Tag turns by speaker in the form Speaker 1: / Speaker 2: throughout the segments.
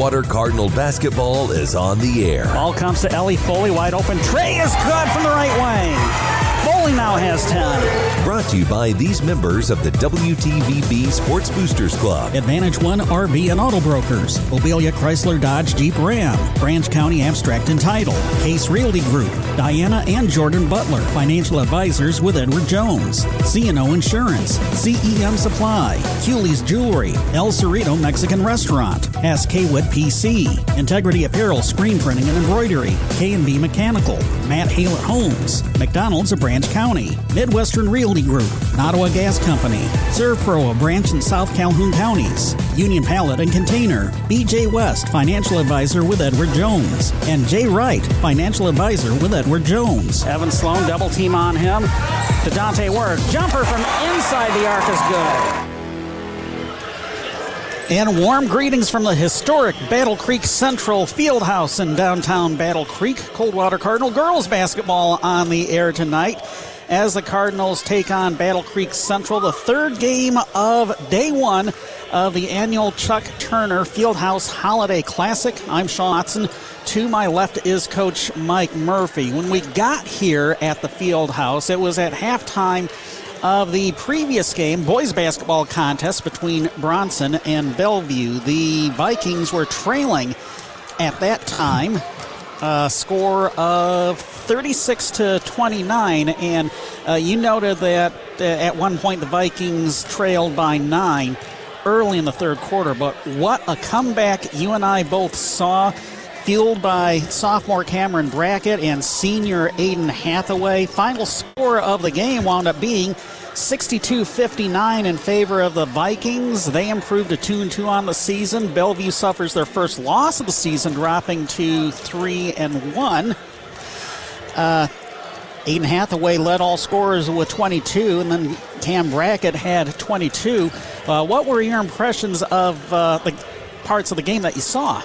Speaker 1: Coldwater Cardinal basketball is on the air.
Speaker 2: Ball comes to Ellie Foley, wide open. Trey is good from the right wing. Foley now has 10.
Speaker 1: Brought to you by these members of the WTVB Sports Boosters Club.
Speaker 2: Advantage One RV and Auto Brokers. Mobilia Chrysler Dodge Jeep Ram. Branch County Abstract and Title. Case Realty Group. Diana and Jordan Butler. Financial Advisors with Edward Jones. CNO Insurance. CEM Supply. Cooley's Jewelry. El Cerrito Mexican Restaurant. Wood PC. Integrity Apparel Screen Printing and Embroidery. K&B Mechanical. Matt Hallett Homes. McDonald's of Branch County, Midwestern Realty Group, Ottawa Gas Company, ServPro, a branch in South Calhoun counties, Union Pallet and Container, BJ West, financial advisor with Edward Jones, and Jay Wright, financial advisor with Edward Jones. Evan Sloan, double team on him. To Dante Work, jumper from inside the arc is good. And warm greetings from the historic Battle Creek Central Fieldhouse in downtown Battle Creek. Coldwater Cardinal girls basketball on the air tonight as the Cardinals take on Battle Creek Central, the third game of day one of the annual Chuck Turner Fieldhouse Holiday Classic. I'm Sean Watson. To my left is Coach Mike Murphy. When we got here at the Fieldhouse, it was at halftime of the previous game, boys basketball contest between Bronson and Bellevue. The Vikings were trailing at that time, a score of 36 to 29, and uh, you noted that uh, at one point the Vikings trailed by nine early in the third quarter. But what a comeback you and I both saw fueled by sophomore Cameron Brackett and senior Aiden Hathaway. Final score of the game wound up being 62 59 in favor of the Vikings. They improved to 2 2 on the season. Bellevue suffers their first loss of the season, dropping to 3 and 1. Uh, Aiden Hathaway led all scorers with 22, and then Cam Brackett had 22. Uh, what were your impressions of uh, the parts of the game that you saw?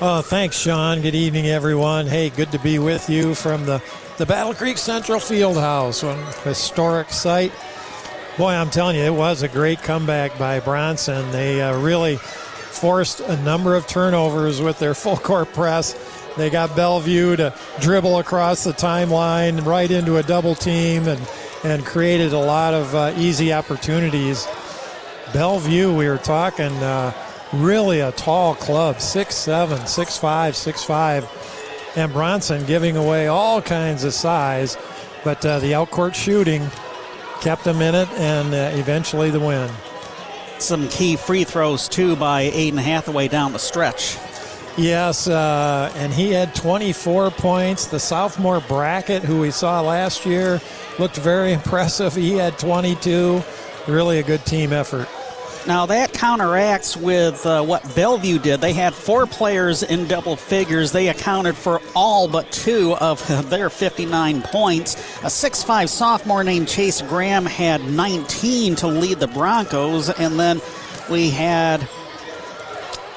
Speaker 3: Oh, thanks, Sean. Good evening, everyone. Hey, good to be with you from the, the Battle Creek Central Fieldhouse, one historic site. Boy, I'm telling you, it was a great comeback by Bronson. They uh, really forced a number of turnovers with their full court press. They got Bellevue to dribble across the timeline right into a double team and, and created a lot of uh, easy opportunities. Bellevue, we were talking. Uh, really a tall club, 6'7, 6'5, 6'5. And Bronson giving away all kinds of size, but uh, the outcourt shooting kept them in it and uh, eventually the win.
Speaker 2: Some key free throws, too, by Aiden Hathaway down the stretch.
Speaker 3: Yes, uh, and he had 24 points. The sophomore Brackett, who we saw last year, looked very impressive. He had 22. Really a good team effort.
Speaker 2: Now that counteracts with uh, what Bellevue did. They had four players in double figures. They accounted for all but two of their 59 points. A 6'5 sophomore named Chase Graham had 19 to lead the Broncos, and then we had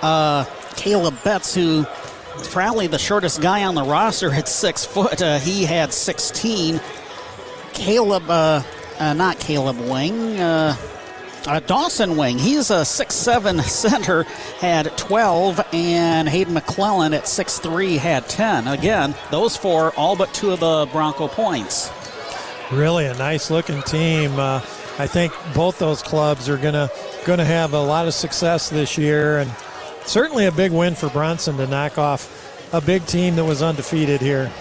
Speaker 2: uh, Caleb Betts, who probably the shortest guy on the roster at six foot. Uh, he had 16. Caleb, uh, uh not Caleb Wing. Uh, Dawson Wing, he's a six-seven center, had 12, and Hayden McClellan at six-three had 10. Again, those four, all but two of the Bronco points.
Speaker 3: Really a nice looking team. Uh, I think both those clubs are going to going to have a lot of success this year, and certainly a big win for Bronson to knock off a big team that was undefeated here.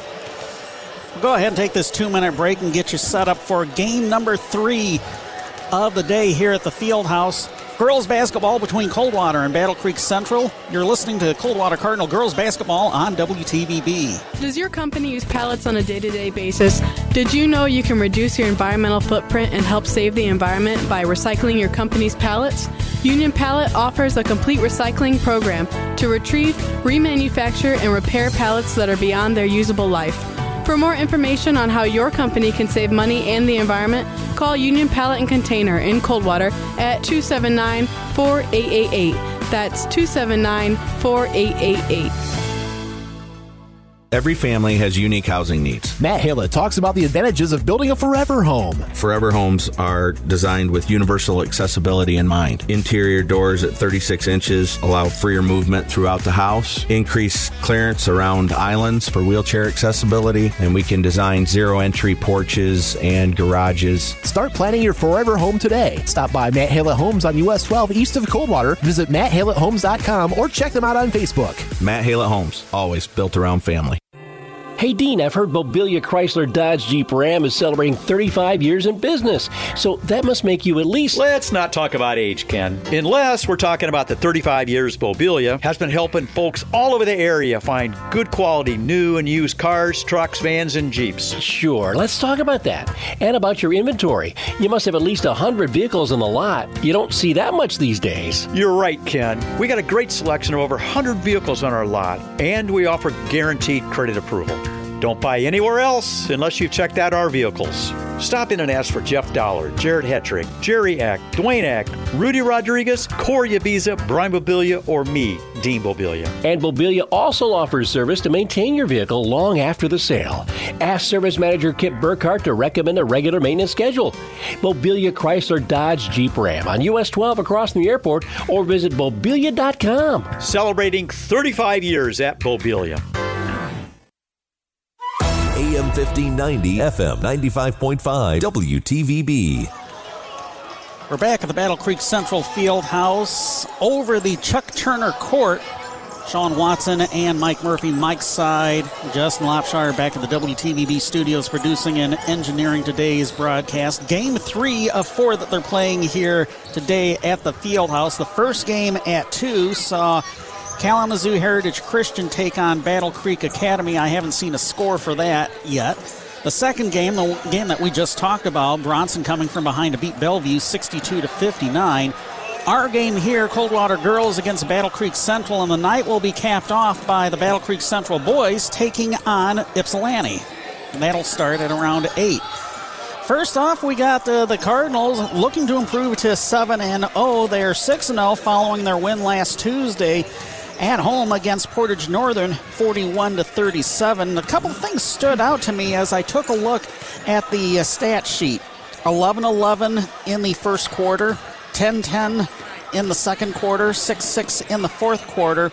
Speaker 2: Go ahead and take this two-minute break and get you set up for game number three of the day here at the Field House. Girls basketball between Coldwater and Battle Creek Central. You're listening to Coldwater Cardinal girls basketball on WTVB.
Speaker 4: Does your company use pallets on a day to day basis? Did you know you can reduce your environmental footprint and help save the environment by recycling your company's pallets? Union Pallet offers a complete recycling program to retrieve, remanufacture, and repair pallets that are beyond their usable life. For more information on how your company can save money and the environment, call Union Pallet and Container in Coldwater at 279 4888. That's 279 4888.
Speaker 5: Every family has unique housing needs.
Speaker 6: Matt Hallett talks about the advantages of building a forever home.
Speaker 5: Forever homes are designed with universal accessibility in mind. Interior doors at 36 inches allow freer movement throughout the house, increase clearance around islands for wheelchair accessibility, and we can design zero entry porches and garages.
Speaker 6: Start planning your forever home today. Stop by Matt Hallett Homes on US 12 east of Coldwater. Visit matthalletthomes.com or check them out on Facebook.
Speaker 5: Matt Hallett Homes, always built around family.
Speaker 7: Hey, Dean, I've heard Mobilia Chrysler Dodge Jeep Ram is celebrating 35 years in business. So that must make you at least.
Speaker 8: Let's not talk about age, Ken. Unless we're talking about the 35 years Mobilia has been helping folks all over the area find good quality new and used cars, trucks, vans, and Jeeps.
Speaker 7: Sure, let's talk about that. And about your inventory. You must have at least 100 vehicles in the lot. You don't see that much these days.
Speaker 8: You're right, Ken. We got a great selection of over 100 vehicles on our lot, and we offer guaranteed credit approval. Don't buy anywhere else unless you've checked out our vehicles. Stop in and ask for Jeff Dollar, Jared Hetrick, Jerry Eck, Dwayne Eck, Rudy Rodriguez, Corey Ibiza, Brian Mobilia, or me, Dean Mobilia.
Speaker 7: And Mobilia also offers service to maintain your vehicle long after the sale. Ask Service Manager Kip Burkhart to recommend a regular maintenance schedule. Mobilia Chrysler Dodge Jeep Ram on US 12 across the airport or visit mobilia.com.
Speaker 8: Celebrating 35 years at Mobilia.
Speaker 1: AM 1590, FM 95.5, WTVB.
Speaker 2: We're back at the Battle Creek Central Field House over the Chuck Turner Court. Sean Watson and Mike Murphy, Mike's side. Justin Lopshire back at the WTVB studios producing and engineering today's broadcast. Game three of four that they're playing here today at the Field House. The first game at two saw Kalamazoo Heritage Christian take on Battle Creek Academy. I haven't seen a score for that yet. The second game, the game that we just talked about, Bronson coming from behind to beat Bellevue 62 to 59. Our game here, Coldwater Girls against Battle Creek Central, and the night will be capped off by the Battle Creek Central boys taking on Ypsilanti. And that'll start at around 8. First off, we got the, the Cardinals looking to improve to 7 and 0. They are 6 and 0 following their win last Tuesday at home against Portage Northern 41 to 37. A couple things stood out to me as I took a look at the uh, stat sheet. 11 11 in the first quarter, 10 10 in the second quarter, 6 6 in the fourth quarter.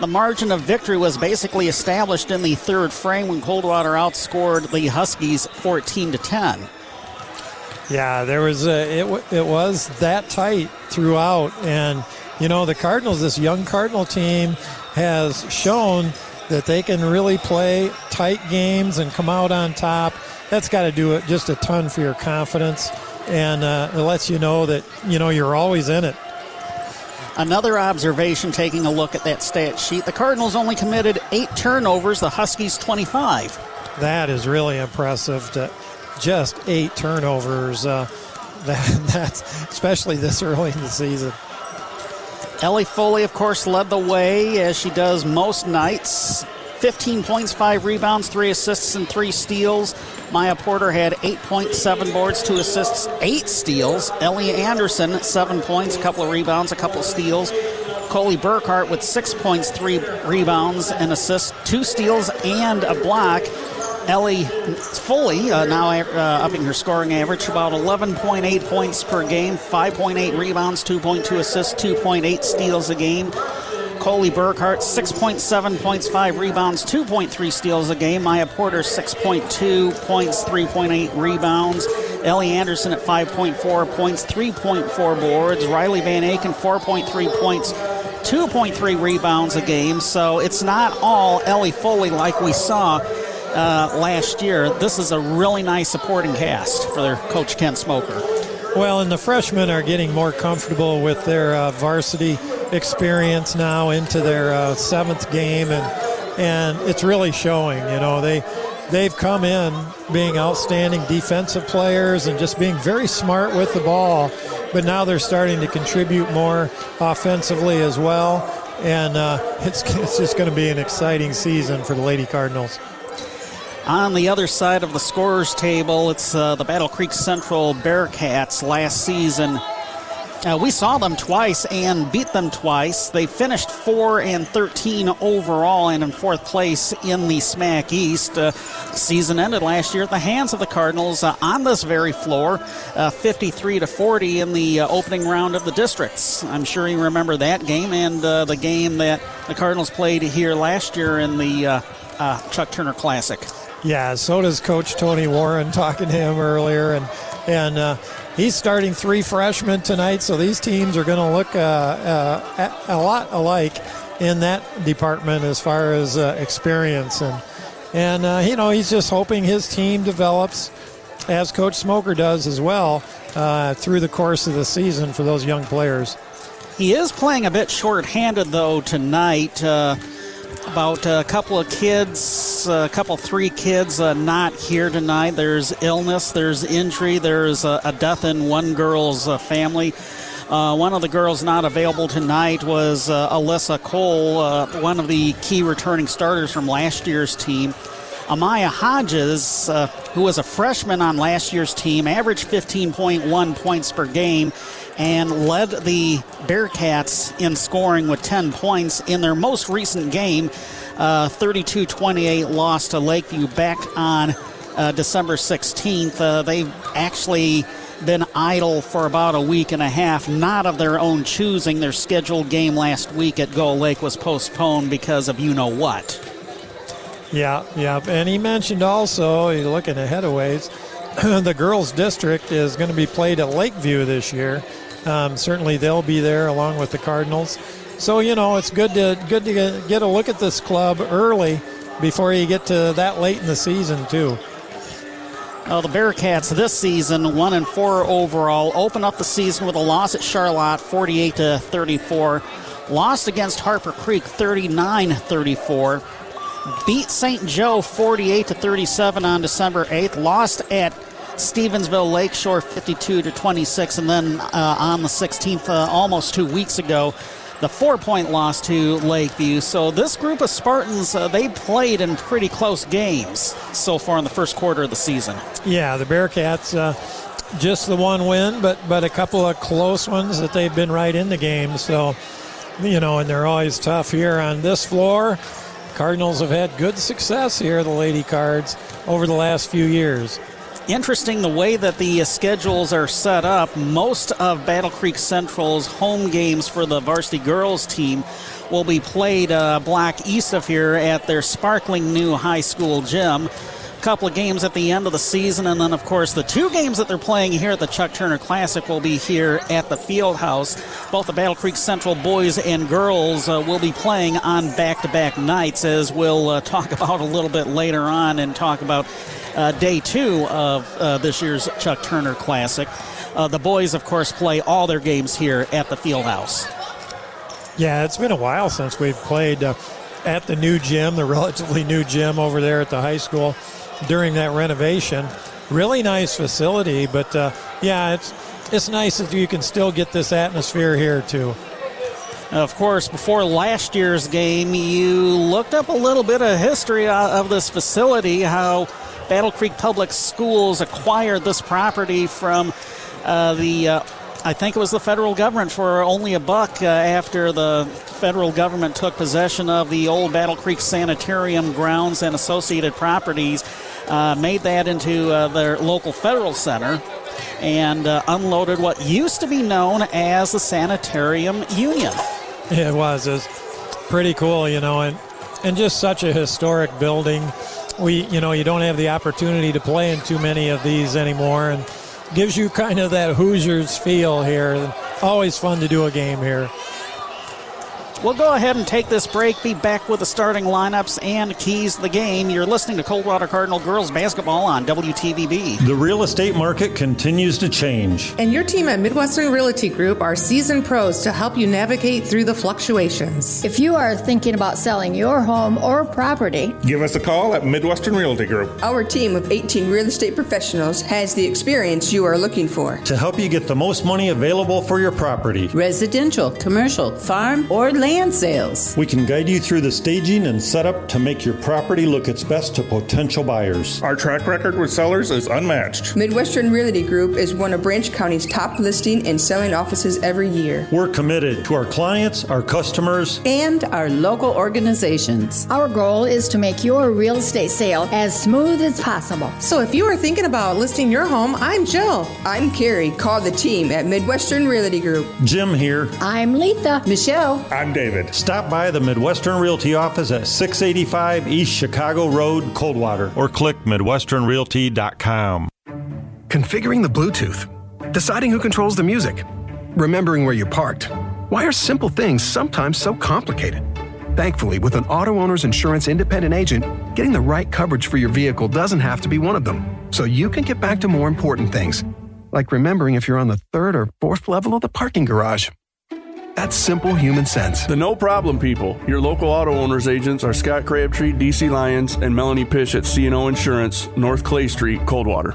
Speaker 2: The margin of victory was basically established in the third frame when Coldwater outscored the Huskies 14 to 10.
Speaker 3: Yeah, there was a, it, it was that tight throughout, and you know, the Cardinals, this young Cardinal team, has shown that they can really play tight games and come out on top. That's got to do it just a ton for your confidence, and uh, it lets you know that you know you're always in it.
Speaker 2: Another observation taking a look at that stat sheet the Cardinals only committed eight turnovers, the Huskies 25.
Speaker 3: That is really impressive to just eight turnovers. Uh, that, that's especially this early in the season.
Speaker 2: Ellie Foley, of course, led the way as she does most nights. 15 points, 5 rebounds, 3 assists, and 3 steals. Maya Porter had 8.7 boards, 2 assists, 8 steals. Ellie Anderson, 7 points, a couple of rebounds, a couple of steals. Coley Burkhart with 6 points, 3 rebounds, and assists, 2 steals, and a block. Ellie Foley uh, now uh, upping her scoring average about 11.8 points per game, 5.8 rebounds, 2.2 assists, 2.8 steals a game. Coley Burkhart, 6.7 points, 5 rebounds, 2.3 steals a game. Maya Porter, 6.2 points, 3.8 rebounds. Ellie Anderson at 5.4 points, 3.4 boards. Riley Van Aken, 4.3 points, 2.3 rebounds a game. So it's not all Ellie Foley like we saw uh, last year. This is a really nice supporting cast for their coach Ken Smoker.
Speaker 3: Well, and the freshmen are getting more comfortable with their uh, varsity experience now into their uh, seventh game, and and it's really showing. You know, they they've come in being outstanding defensive players and just being very smart with the ball, but now they're starting to contribute more offensively as well. And uh, it's, it's just going to be an exciting season for the Lady Cardinals.
Speaker 2: On the other side of the scorers table, it's uh, the Battle Creek Central Bearcats last season. Uh, we saw them twice and beat them twice. They finished 4 and 13 overall and in fourth place in the SMAC East. Uh, season ended last year at the hands of the Cardinals uh, on this very floor, uh, 53 to 40 in the uh, opening round of the districts. I'm sure you remember that game and uh, the game that the Cardinals played here last year in the Chuck Turner Classic.
Speaker 3: Yeah, so does Coach Tony Warren talking to him earlier, and and he's starting three freshmen tonight, so these teams are going to look uh, uh, a lot alike in that department as far as uh, experience. And, and uh, you know, he's just hoping his team develops as Coach Smoker does as well uh, through the course of the season for those young players.
Speaker 2: He is playing a bit short-handed, though, tonight. About a couple of kids, a couple, three kids uh, not here tonight. There's illness, there's injury, there's a, a death in one girl's uh, family. Uh, one of the girls not available tonight was uh, Alyssa Cole, uh, one of the key returning starters from last year's team. Amaya Hodges, uh, who was a freshman on last year's team, averaged 15.1 points per game and led the Bearcats in scoring with 10 points in their most recent game. 32 uh, 28 loss to Lakeview back on uh, December 16th. Uh, they've actually been idle for about a week and a half, not of their own choosing. Their scheduled game last week at Gull Lake was postponed because of you know what.
Speaker 3: Yeah, yeah. And he mentioned also, he's looking ahead of ways, the girls' district is going to be played at Lakeview this year. Um, certainly, they'll be there along with the Cardinals. So you know, it's good to good to get a look at this club early before you get to that late in the season too.
Speaker 2: The Bearcats this season, one and four overall, open up the season with a loss at Charlotte, 48 to 34. Lost against Harper Creek, 39 34. Beat St. Joe, 48 to 37 on December 8th. Lost at Stevensville Lakeshore 52 to 26, and then uh, on the 16th, uh, almost two weeks ago, the four-point loss to Lakeview. So this group of Spartans, uh, they played in pretty close games so far in the first quarter of the season.
Speaker 3: Yeah, the Bearcats. Uh, just the one win, but but a couple of close ones that they've been right in the game. So, you know, and they're always tough here on this floor. Cardinals have had good success here, the Lady Cards, over the last few years
Speaker 2: interesting the way that the schedules are set up. Most of Battle Creek Central's home games for the varsity girls team will be played uh, block east of here at their sparkling new high school gym. Couple of games at the end of the season, and then, of course, the two games that they're playing here at the Chuck Turner Classic will be here at the Field House. Both the Battle Creek Central boys and girls uh, will be playing on back to back nights, as we'll uh, talk about a little bit later on and talk about uh, day two of uh, this year's Chuck Turner Classic. Uh, the boys, of course, play all their games here at the field house.
Speaker 3: Yeah, it's been a while since we've played uh, at the new gym, the relatively new gym over there at the high school during that renovation. Really nice facility, but uh, yeah, it's it's nice that you can still get this atmosphere here too.
Speaker 2: Of course, before last year's game, you looked up a little bit of history uh, of this facility, how Battle Creek Public Schools acquired this property from uh, the, uh, I think it was the federal government for only a buck uh, after the federal government took possession of the old Battle Creek Sanitarium grounds and associated properties, uh, made that into uh, their local federal center. And uh, unloaded what used to be known as the Sanitarium Union.
Speaker 3: It was. It was pretty cool, you know, and, and just such a historic building we you know you don't have the opportunity to play in too many of these anymore, and gives you kind of that Hoosiers feel here. Always fun to do a game here.
Speaker 2: We'll go ahead and take this break, be back with the starting lineups and keys to the game. You're listening to Coldwater Cardinal Girls Basketball on WTVB.
Speaker 9: The real estate market continues to change.
Speaker 10: And your team at Midwestern Realty Group are seasoned pros to help you navigate through the fluctuations.
Speaker 11: If you are thinking about selling your home or property,
Speaker 12: give us a call at Midwestern Realty Group.
Speaker 13: Our team of 18 real estate professionals has the experience you are looking for
Speaker 9: to help you get the most money available for your property.
Speaker 14: Residential, commercial, farm, or land land sales.
Speaker 9: We can guide you through the staging and setup to make your property look its best to potential buyers.
Speaker 12: Our track record with sellers is unmatched.
Speaker 13: Midwestern Realty Group is one of Branch County's top listing and selling offices every year.
Speaker 9: We're committed to our clients, our customers,
Speaker 14: and our local organizations.
Speaker 11: Our goal is to make your real estate sale as smooth as possible.
Speaker 10: So if you are thinking about listing your home, I'm Jill.
Speaker 13: I'm Carrie. Call the team at Midwestern Realty Group.
Speaker 9: Jim here.
Speaker 11: I'm Letha.
Speaker 14: Michelle.
Speaker 12: I'm David.
Speaker 9: Stop by the Midwestern Realty office at 685 East Chicago Road, Coldwater, or click MidwesternRealty.com.
Speaker 15: Configuring the Bluetooth, deciding who controls the music, remembering where you parked. Why are simple things sometimes so complicated? Thankfully, with an auto owner's insurance independent agent, getting the right coverage for your vehicle doesn't have to be one of them. So you can get back to more important things, like remembering if you're on the third or fourth level of the parking garage. That's simple human sense.
Speaker 16: The no problem people. Your local auto owners agents are Scott Crabtree, DC Lyons, and Melanie Pish at CNO Insurance, North Clay Street, Coldwater.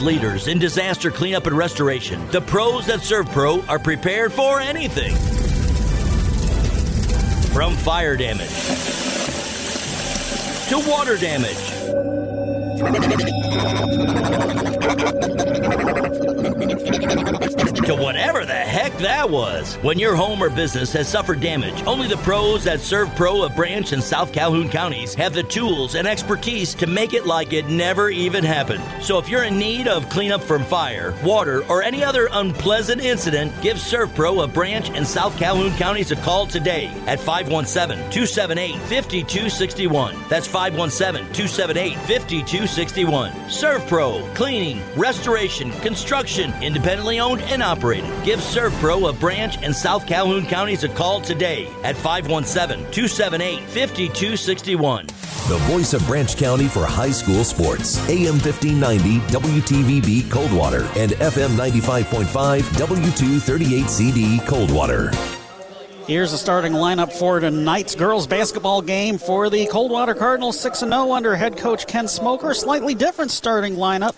Speaker 17: Leaders in disaster cleanup and restoration, the pros at ServPro are prepared for anything. From fire damage to water damage. To whatever the heck that was. When your home or business has suffered damage, only the pros at ServPro of Branch and South Calhoun counties have the tools and expertise to make it like it never even happened. So if you're in need of cleanup from fire, water, or any other unpleasant incident, give ServPro of Branch and South Calhoun counties a call today at 517 278 5261. That's 517 278 5261. ServPro, cleaning, restoration, construction, independently owned and operated. Give ServPro of Branch and South Calhoun counties a call today at 517 278 5261.
Speaker 1: The voice of Branch County for high school sports. AM 1590 WTVB Coldwater and FM 95.5 W238CD Coldwater.
Speaker 2: Here's the starting lineup for tonight's girls basketball game for the Coldwater Cardinals 6 0 under head coach Ken Smoker. Slightly different starting lineup.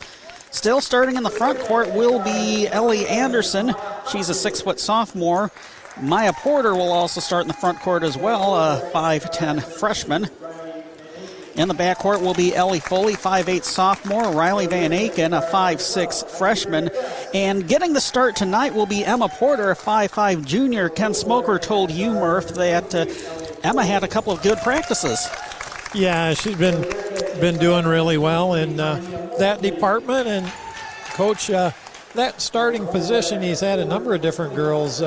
Speaker 2: Still starting in the front court will be Ellie Anderson. She's a six foot sophomore. Maya Porter will also start in the front court as well, a 5'10 freshman. In the backcourt will be Ellie Foley, 5'8 sophomore, Riley Van Aken, a 5'6 freshman. And getting the start tonight will be Emma Porter, a 5'5 junior. Ken Smoker told you, Murph, that uh, Emma had a couple of good practices.
Speaker 3: Yeah, she's been been doing really well in uh, that department. And coach, uh, that starting position, he's had a number of different girls.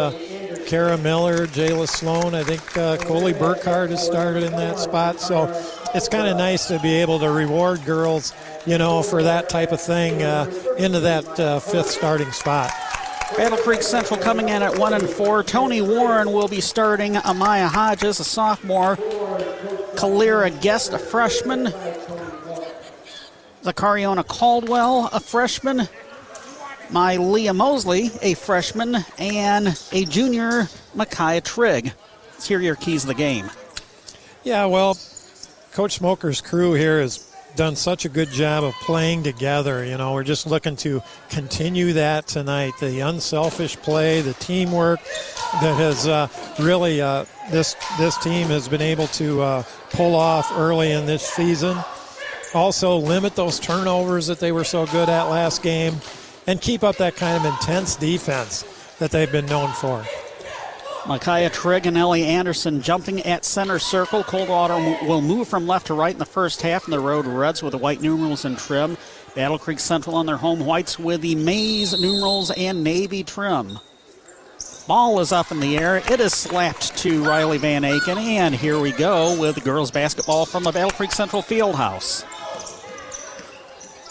Speaker 3: Kara Miller, Jayla Sloan. I think uh, Coley Burkhardt has started in that spot. So it's kind of nice to be able to reward girls, you know, for that type of thing uh, into that uh, fifth starting spot.
Speaker 2: Battle Creek Central coming in at one and four. Tony Warren will be starting. Amaya Hodges, a sophomore. Kalira Guest, a freshman. Zacariona Caldwell, a freshman. My Leah Mosley, a freshman, and a junior, Micaiah Trigg. Let's hear your keys of the game.
Speaker 3: Yeah, well, Coach Smoker's crew here has done such a good job of playing together. You know, we're just looking to continue that tonight. The unselfish play, the teamwork that has uh, really uh, this this team has been able to uh, pull off early in this season. Also, limit those turnovers that they were so good at last game, and keep up that kind of intense defense that they've been known for.
Speaker 2: Micaiah Trigg and Ellie Anderson jumping at center circle. Coldwater will move from left to right in the first half in the Road Reds with the white numerals and trim. Battle Creek Central on their home whites with the maize numerals and navy trim. Ball is up in the air. It is slapped to Riley Van Aken. And here we go with girls basketball from the Battle Creek Central Fieldhouse.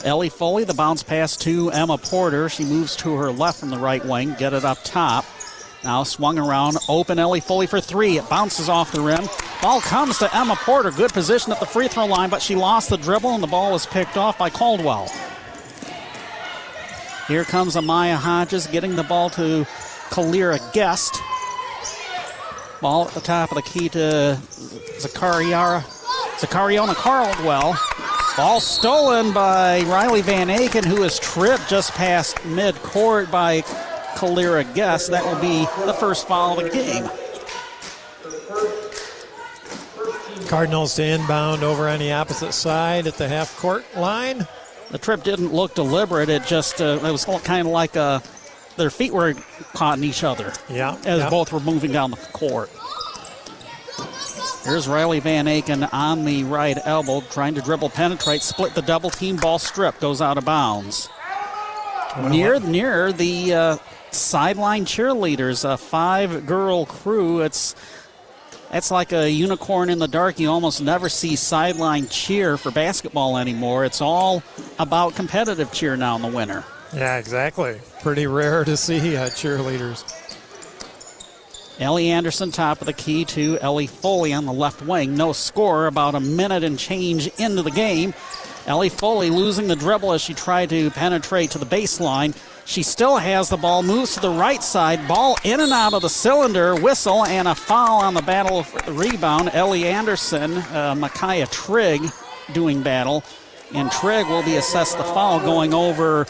Speaker 2: Ellie Foley, the bounce pass to Emma Porter. She moves to her left from the right wing, get it up top. Now swung around, open Ellie Foley for three. It bounces off the rim. Ball comes to Emma Porter. Good position at the free throw line, but she lost the dribble and the ball was picked off by Caldwell. Here comes Amaya Hodges getting the ball to Kalira Guest. Ball at the top of the key to Zachariara, Zachariona Caldwell. Ball stolen by Riley Van Aken, who is tripped just past midcourt by Kalira Guest. That will be the first foul of the game.
Speaker 3: Cardinals to inbound over on the opposite side at the half court line.
Speaker 2: The trip didn't look deliberate. It just uh, it was kind of like uh, their feet were caught in each other.
Speaker 3: Yeah.
Speaker 2: As
Speaker 3: yeah.
Speaker 2: both were moving down the court. Here's Riley Van Aken on the right elbow, trying to dribble, penetrate, split the double team, ball strip, goes out of bounds. Near, near the uh, sideline cheerleaders, a five-girl crew. It's that's like a unicorn in the dark. You almost never see sideline cheer for basketball anymore. It's all about competitive cheer now in the winter.
Speaker 3: Yeah, exactly. Pretty rare to see uh, cheerleaders.
Speaker 2: Ellie Anderson, top of the key to Ellie Foley on the left wing. No score, about a minute and change into the game. Ellie Foley losing the dribble as she tried to penetrate to the baseline. She still has the ball, moves to the right side, ball in and out of the cylinder, whistle, and a foul on the battle rebound. Ellie Anderson, uh, Micaiah Trigg doing battle, and Trigg will be assessed the foul going over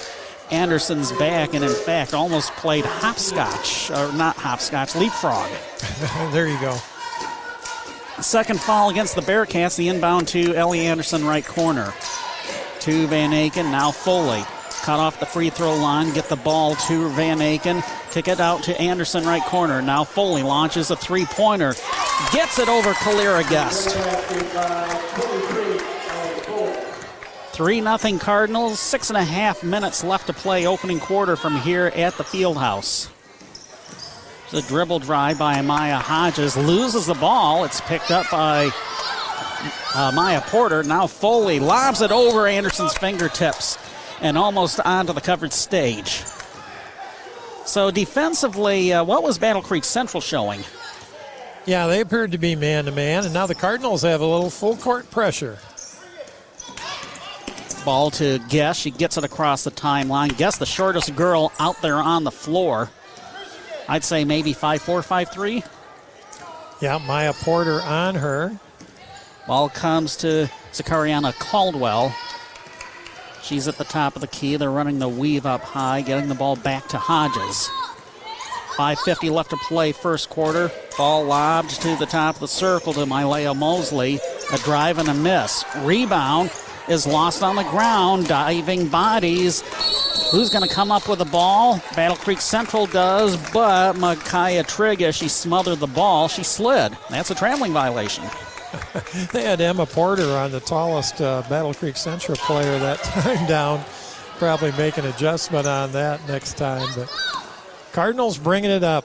Speaker 2: Anderson's back, and in fact, almost played hopscotch, or not hopscotch, leapfrog.
Speaker 3: there you go.
Speaker 2: Second foul against the Bearcats, the inbound to Ellie Anderson, right corner. To Van Aken, now Foley. Cut off the free throw line, get the ball to Van Aken, kick it out to Anderson, right corner. Now Foley launches a three pointer, gets it over Kalira Guest. 3 0 Cardinals, six and a half minutes left to play opening quarter from here at the field house. The dribble drive by Amaya Hodges loses the ball. It's picked up by uh, Maya Porter. Now Foley lobs it over Anderson's fingertips and almost onto the covered stage. So defensively, uh, what was Battle Creek Central showing?
Speaker 3: Yeah, they appeared to be man to man, and now the Cardinals have a little full court pressure.
Speaker 2: Ball to Guest. She gets it across the timeline. Guest the shortest girl out there on the floor. I'd say maybe 5'4, 5'3.
Speaker 3: Yeah, Maya Porter on her.
Speaker 2: Ball comes to Zachariana Caldwell. She's at the top of the key. They're running the weave up high, getting the ball back to Hodges. 5.50 left to play first quarter. Ball lobbed to the top of the circle to Mylea Mosley. A drive and a miss. Rebound is lost on the ground. Diving bodies. Who's going to come up with the ball? Battle Creek Central does, but Micaiah Trigg, as she smothered the ball, she slid. That's a traveling violation.
Speaker 3: they had Emma Porter on the tallest uh, Battle Creek Central player that time down. Probably make an adjustment on that next time. But Cardinals bringing it up.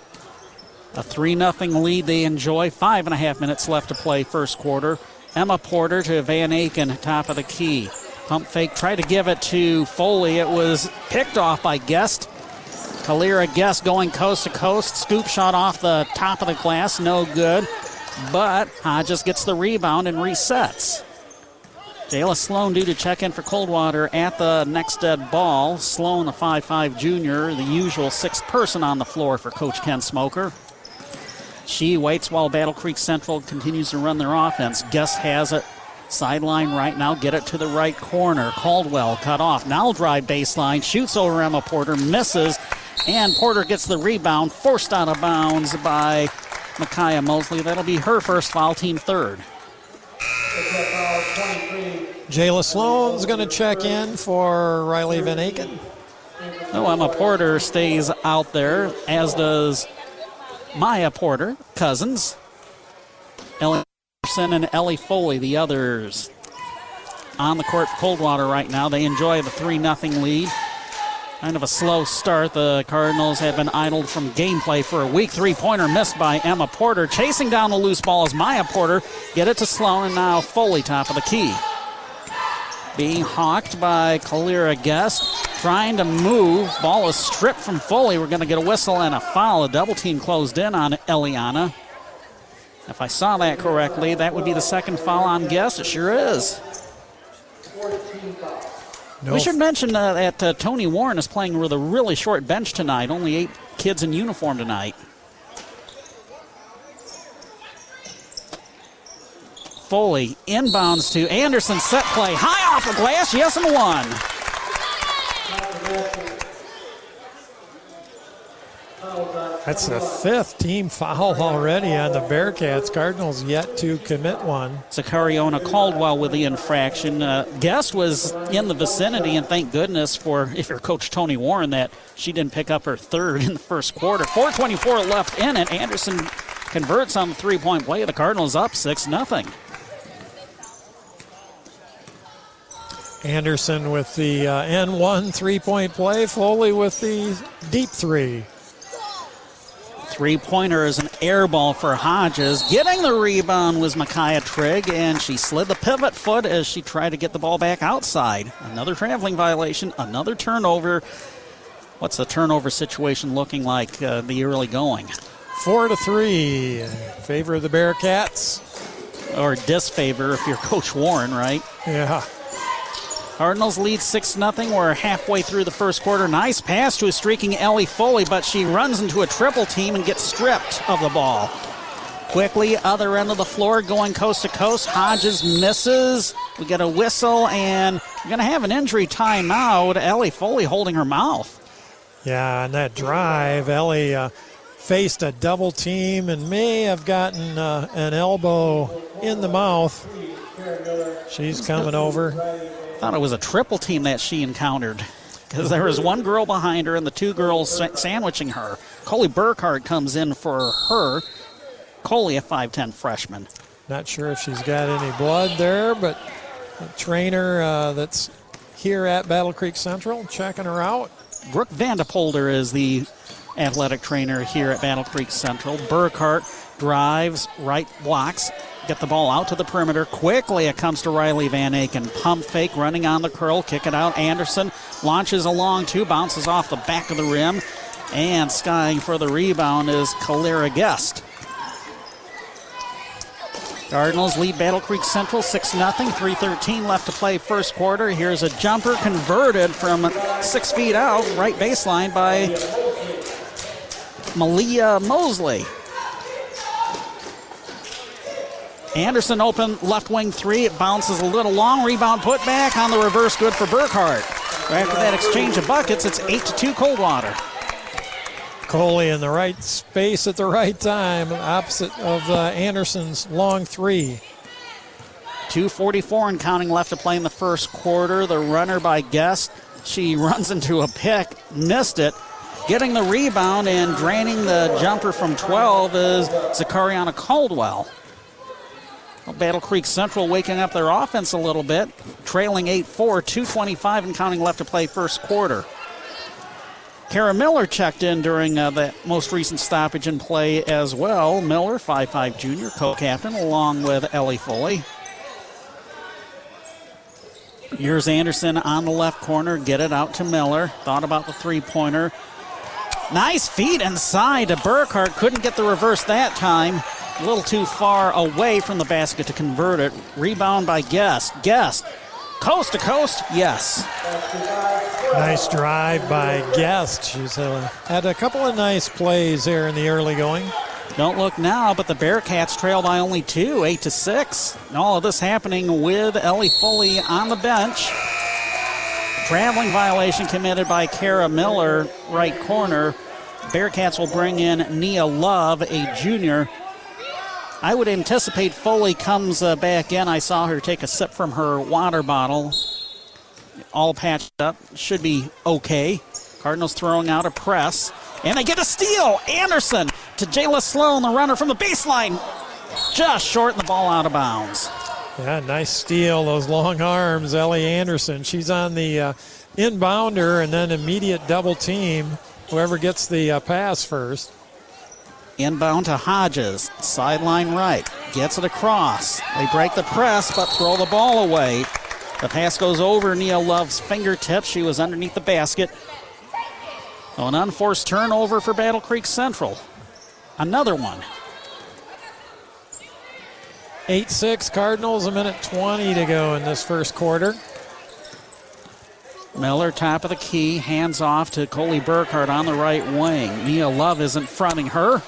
Speaker 2: A 3 0 lead they enjoy. Five and a half minutes left to play first quarter. Emma Porter to Van Aken, top of the key. Pump fake, try to give it to Foley. It was picked off by Guest. Kalira Guest going coast to coast. Scoop shot off the top of the glass, no good. But Hodges gets the rebound and resets. Jayla Sloan due to check in for Coldwater at the next dead ball. Sloan, the 5'5 junior, the usual sixth person on the floor for Coach Ken Smoker. She waits while Battle Creek Central continues to run their offense. Guest has it. Sideline right now. Get it to the right corner. Caldwell cut off. Now drive baseline. Shoots over Emma Porter. Misses. And Porter gets the rebound. Forced out of bounds by Micaiah Mosley. That'll be her first foul, team third.
Speaker 3: Jayla Sloan's going to check in for Riley Van Aken.
Speaker 2: Oh, Emma Porter stays out there, as does Maya Porter, cousins. Ellie Anderson and Ellie Foley, the others. On the court for Coldwater right now. They enjoy the 3 0 lead. Kind of a slow start. The Cardinals have been idled from gameplay for a week. Three pointer missed by Emma Porter. Chasing down the loose ball as Maya Porter. Get it to Sloan, and now Foley, top of the key. being hawked by Kalira Guest. Trying to move. Ball is stripped from Foley. We're going to get a whistle and a foul. A double team closed in on Eliana. If I saw that correctly, that would be the second foul on Guest. It sure is.
Speaker 3: No
Speaker 2: We should mention uh, that uh, Tony Warren is playing with a really short bench tonight. Only eight kids in uniform tonight. Foley inbounds to Anderson. Set play high off the glass. Yes, and one.
Speaker 3: That's the fifth team foul already on the Bearcats. Cardinals yet to commit one.
Speaker 2: Zakariona Caldwell with the infraction. Uh, Guest was in the vicinity, and thank goodness for if you're Coach Tony Warren that she didn't pick up her third in the first quarter. 4:24 left in it. Anderson converts on the three-point play. The Cardinals up six nothing.
Speaker 3: Anderson with the uh, N1 three point play. Foley with the deep three.
Speaker 2: Three pointer is an air ball for Hodges. Getting the rebound was Micaiah Trigg, and she slid the pivot foot as she tried to get the ball back outside. Another traveling violation, another turnover. What's the turnover situation looking like uh, the early going?
Speaker 3: Four to three in favor of the Bearcats.
Speaker 2: Or disfavor if you're Coach Warren, right?
Speaker 3: Yeah.
Speaker 2: Cardinals lead 6 0. We're halfway through the first quarter. Nice pass to a streaking Ellie Foley, but she runs into a triple team and gets stripped of the ball. Quickly, other end of the floor, going coast to coast. Hodges misses. We get a whistle, and we're going to have an injury timeout. Ellie Foley holding her mouth.
Speaker 3: Yeah, on that drive, Ellie uh, faced a double team and may have gotten uh, an elbow in the mouth. She's coming over.
Speaker 2: thought it was a triple team that she encountered because there was one girl behind her and the two girls sa- sandwiching her. Coley Burkhardt comes in for her. Coley, a 5'10 freshman.
Speaker 3: Not sure if she's got any blood there, but a trainer uh, that's here at Battle Creek Central checking her out.
Speaker 2: Brooke Vandepolder is the athletic trainer here at Battle Creek Central. Burkhardt drives, right blocks, get the ball out to the perimeter. Quickly it comes to Riley Van Aken. Pump fake, running on the curl, kick it out. Anderson launches along two, bounces off the back of the rim. And skying for the rebound is Kalira Guest. Cardinals lead Battle Creek Central 6 0. 3.13 left to play first quarter. Here's a jumper converted from six feet out, right baseline by Malia Mosley. Anderson open left wing three. It bounces a little long. Rebound put back on the reverse. Good for Burkhardt. After that exchange of buckets, it's 8 to 2 Coldwater.
Speaker 3: Coley in the right space at the right time, opposite of uh, Anderson's long three.
Speaker 2: 2.44 and counting left to play in the first quarter. The runner by Guest. She runs into a pick, missed it. Getting the rebound and draining the jumper from 12 is Zakariana Caldwell. Well, Battle Creek Central waking up their offense a little bit, trailing 8 4, 2.25 and counting left to play first quarter. Kara Miller checked in during uh, the most recent stoppage in play as well. Miller, 5'5 junior, co captain, along with Ellie Foley. Here's Anderson on the left corner. Get it out to Miller. Thought about the three pointer. Nice feed inside to Burkhardt. Couldn't get the reverse that time. A little too far away from the basket to convert it. Rebound by Guest. Guest. Coast to coast, yes.
Speaker 3: Nice drive by Guest. She's uh, had a couple of nice plays there in the early going.
Speaker 2: Don't look now, but the Bearcats trail by only two, eight to six. And all of this happening with Ellie Foley on the bench. Traveling violation committed by Kara Miller, right corner. Bearcats will bring in Nia Love, a junior. I would anticipate Foley comes uh, back in. I saw her take a sip from her water bottle. All patched up. Should be okay. Cardinals throwing out a press. And they get a steal. Anderson to Jayla Sloan, the runner from the baseline. Just short the ball out of bounds.
Speaker 3: Yeah, nice steal. Those long arms, Ellie Anderson. She's on the uh, inbounder and then immediate double team. Whoever gets the uh, pass first.
Speaker 2: Inbound to Hodges, sideline right, gets it across. They break the press but throw the ball away. The pass goes over Nia Love's fingertips. She was underneath the basket. So an unforced turnover for Battle Creek Central. Another one.
Speaker 3: 8 6 Cardinals, a minute 20 to go in this first quarter.
Speaker 2: Miller, top of the key, hands off to Coley Burkhardt on the right wing. Nia Love isn't fronting her.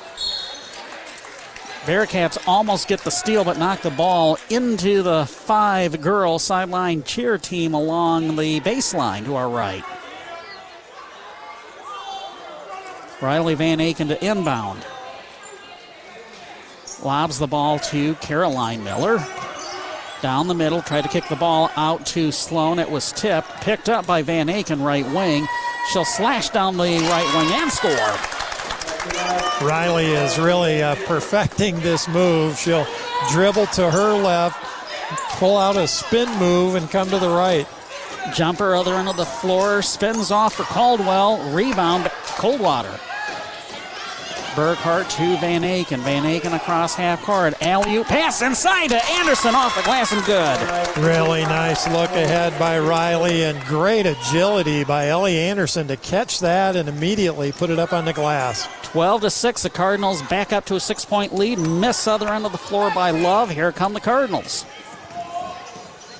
Speaker 2: Bearcats almost get the steal, but knock the ball into the five girl sideline cheer team along the baseline to our right. Riley Van Aken to inbound. Lobs the ball to Caroline Miller. Down the middle, tried to kick the ball out to Sloan. It was tipped, picked up by Van Aken, right wing. She'll slash down the right wing and score.
Speaker 3: Riley is really uh, perfecting this move. She'll dribble to her left, pull out a spin move, and come to the right.
Speaker 2: Jumper, other end of the floor, spins off for Caldwell. Rebound, Coldwater. Burkhart to Van Aken. Van Aken across half court. Alley pass inside to Anderson off the glass and good.
Speaker 3: Really nice look ahead by Riley and great agility by Ellie Anderson to catch that and immediately put it up on the glass.
Speaker 2: 12 to 6, the Cardinals back up to a six point lead. Miss other end of the floor by Love. Here come the Cardinals.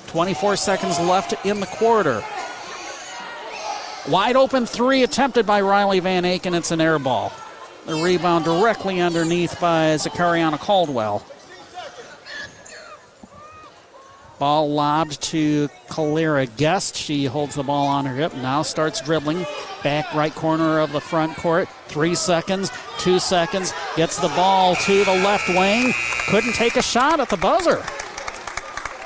Speaker 2: 24 seconds left in the quarter. Wide open three attempted by Riley Van Aken. It's an air ball. The rebound directly underneath by Zakariana Caldwell. Ball lobbed to Kalira Guest. She holds the ball on her hip. Now starts dribbling. Back right corner of the front court. Three seconds, two seconds. Gets the ball to the left wing. Couldn't take a shot at the buzzer.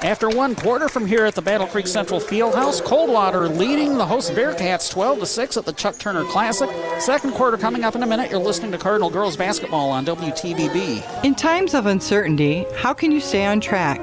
Speaker 2: After one quarter from here at the Battle Creek Central Fieldhouse, Coldwater leading the host Bearcats 12 to 6 at the Chuck Turner Classic. Second quarter coming up in a minute. You're listening to Cardinal Girls Basketball on WTVB.
Speaker 18: In times of uncertainty, how can you stay on track?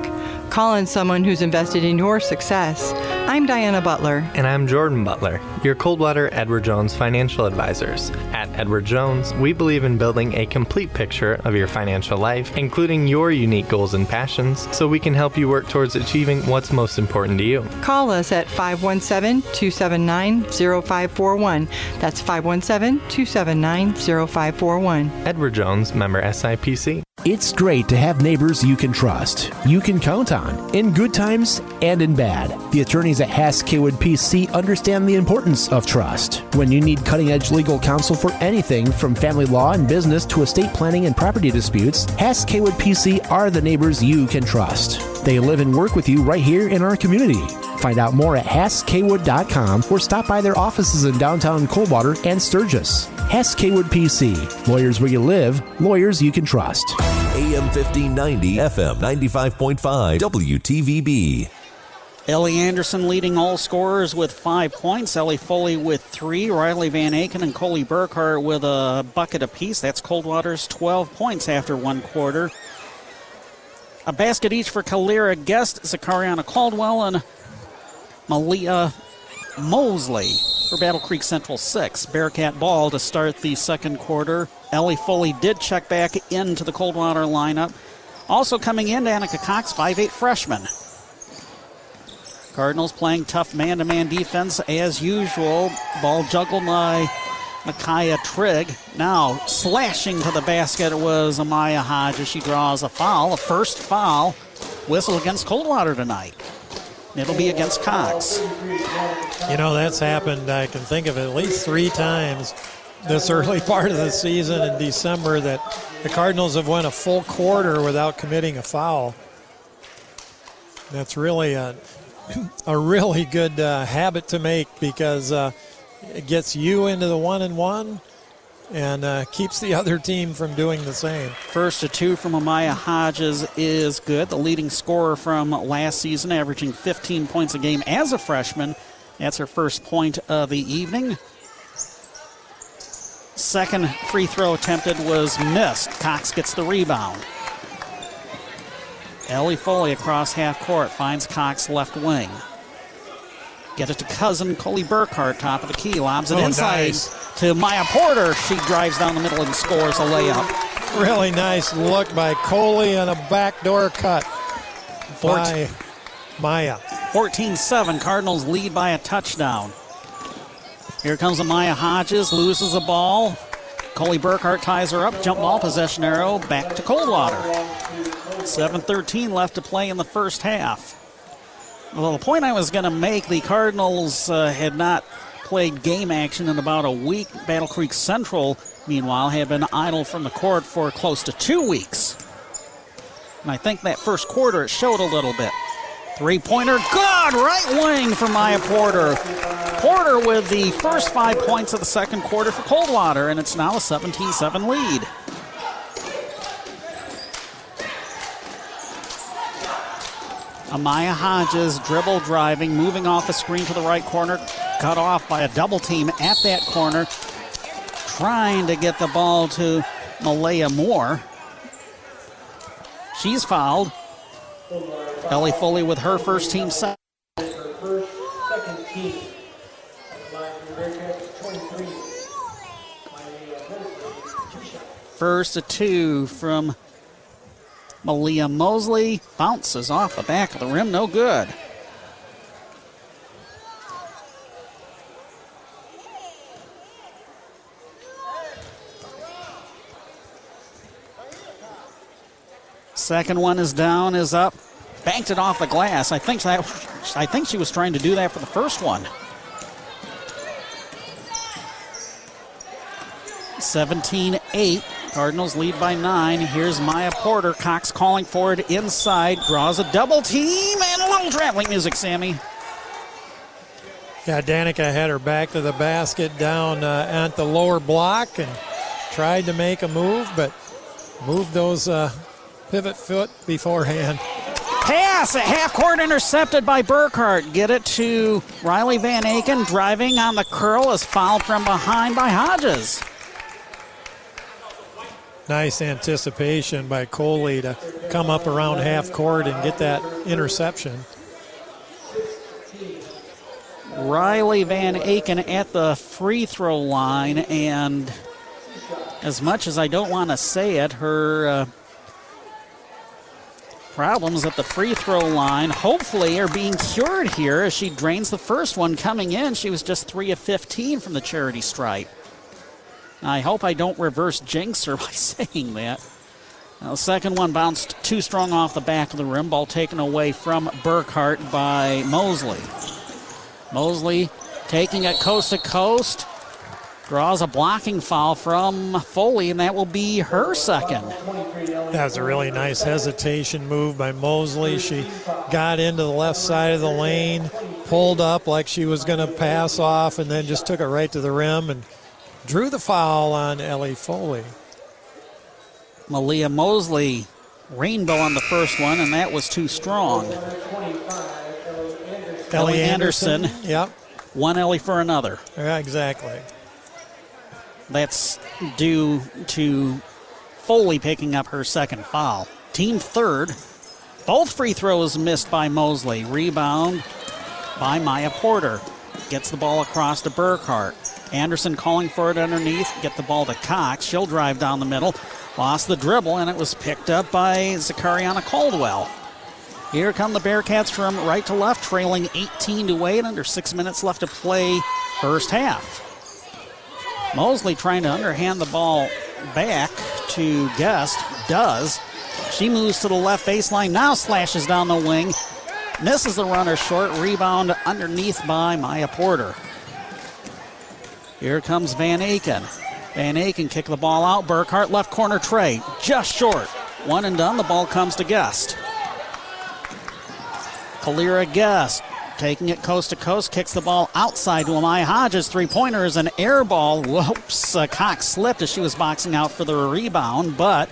Speaker 18: Call on someone who's invested in your success. I'm Diana Butler.
Speaker 19: And I'm Jordan Butler, your Coldwater Edward Jones financial advisors. Edward Jones, we believe in building a complete picture of your financial life, including your unique goals and passions, so we can help you work towards achieving what's most important to you.
Speaker 18: Call us at 517 279 0541. That's 517 279 0541.
Speaker 19: Edward Jones, member SIPC.
Speaker 6: It's great to have neighbors you can trust, you can count on, in good times and in bad. The attorneys at Hass Kaywood PC understand the importance of trust. When you need cutting edge legal counsel for anything from family law and business to estate planning and property disputes, Hass Kaywood PC are the neighbors you can trust. They live and work with you right here in our community. Find out more at HassKaywood.com or stop by their offices in downtown Coldwater and Sturgis. Hass Kaywood PC. Lawyers where you live, lawyers you can trust.
Speaker 1: AM 1590, FM 95.5, WTVB.
Speaker 2: Ellie Anderson leading all scorers with five points. Ellie Foley with three. Riley Van Aken and Coley Burkhart with a bucket apiece. That's Coldwater's 12 points after one quarter. A basket each for Kalira Guest, Zakariana Caldwell, and Malia Mosley for Battle Creek Central 6. Bearcat ball to start the second quarter. Ellie Foley did check back into the Coldwater lineup. Also coming in, Danica Cox, 5'8 freshman. Cardinals playing tough man to man defense as usual. Ball juggled by Micaiah Trigg. Now slashing to the basket was Amaya Hodge as she draws a foul, a first foul. Whistle against Coldwater tonight. It'll be against Cox.
Speaker 3: You know, that's happened, I can think of at least three times this early part of the season in December that the Cardinals have went a full quarter without committing a foul. That's really a, a really good uh, habit to make because uh, it gets you into the one and one and uh, keeps the other team from doing the same.
Speaker 2: First to two from Amaya Hodges is good. The leading scorer from last season, averaging 15 points a game as a freshman. That's her first point of the evening. Second free throw attempted was missed. Cox gets the rebound. Ellie Foley across half court finds Cox left wing. Get it to cousin Coley Burkhart, top of the key. Lobs it
Speaker 3: Oh,
Speaker 2: inside
Speaker 3: nice.
Speaker 2: to Maya Porter. She drives down the middle and scores a layup.
Speaker 3: Really nice look by Coley and a backdoor cut by Maya.
Speaker 2: 14 7. Cardinals lead by a touchdown. Here comes Amaya Hodges, loses the ball. Coley Burkhart ties her up. Jump ball possession arrow back to Coldwater. 7.13 left to play in the first half. Well, the point I was going to make the Cardinals uh, had not played game action in about a week. Battle Creek Central, meanwhile, had been idle from the court for close to two weeks. And I think that first quarter it showed a little bit. Three pointer, good! Right wing for Maya Porter. Porter with the first five points of the second quarter for Coldwater, and it's now a 17 7 lead. Amaya Hodges dribble driving, moving off the screen to the right corner, cut off by a double team at that corner, trying to get the ball to Malaya Moore. She's fouled. Ellie Foley with her first team set. First to two from Malia Mosley. Bounces off the back of the rim, no good. Second one is down, is up. Banked it off the glass. I think that I think she was trying to do that for the first one. 17 8. Cardinals lead by nine. Here's Maya Porter. Cox calling for it inside. Draws a double team and a little traveling music, Sammy.
Speaker 3: Yeah, Danica had her back to the basket down uh, at the lower block and tried to make a move, but moved those uh, pivot foot beforehand.
Speaker 2: Pass at half court intercepted by Burkhart. Get it to Riley Van Aken. Driving on the curl is fouled from behind by Hodges.
Speaker 3: Nice anticipation by Coley to come up around half court and get that interception.
Speaker 2: Riley Van Aken at the free throw line, and as much as I don't want to say it, her uh, problems at the free throw line hopefully are being cured here as she drains the first one coming in. She was just 3 of 15 from the charity stripe. I hope I don't reverse jinx her by saying that. Now, the second one bounced too strong off the back of the rim. Ball taken away from Burkhart by Mosley. Mosley taking it coast to coast. Draws a blocking foul from Foley, and that will be her second.
Speaker 3: That was a really nice hesitation move by Mosley. She got into the left side of the lane, pulled up like she was going to pass off, and then just took it right to the rim and drew the foul on Ellie Foley.
Speaker 2: Malia Mosley, rainbow on the first one, and that was too strong.
Speaker 3: Ellie Anderson.
Speaker 2: Anderson.
Speaker 3: Yep.
Speaker 2: One Ellie for another.
Speaker 3: Yeah, exactly.
Speaker 2: That's due to Foley picking up her second foul. Team third. Both free throws missed by Mosley. Rebound by Maya Porter. Gets the ball across to Burkhart. Anderson calling for it underneath. Get the ball to Cox. She'll drive down the middle. Lost the dribble, and it was picked up by Zakariana Caldwell. Here come the Bearcats from right to left, trailing 18 to 8. Under six minutes left to play first half. Mosley trying to underhand the ball back to Guest. Does. She moves to the left baseline, now slashes down the wing. Misses the runner short. Rebound underneath by Maya Porter. Here comes Van Aken. Van Aken kick the ball out. Burkhart left corner tray. Just short. One and done. The ball comes to Guest. Kalira Guest taking it coast to coast, kicks the ball outside to Amaya Hodges. Three pointer is an air ball. Whoops, uh, Cox slipped as she was boxing out for the rebound, but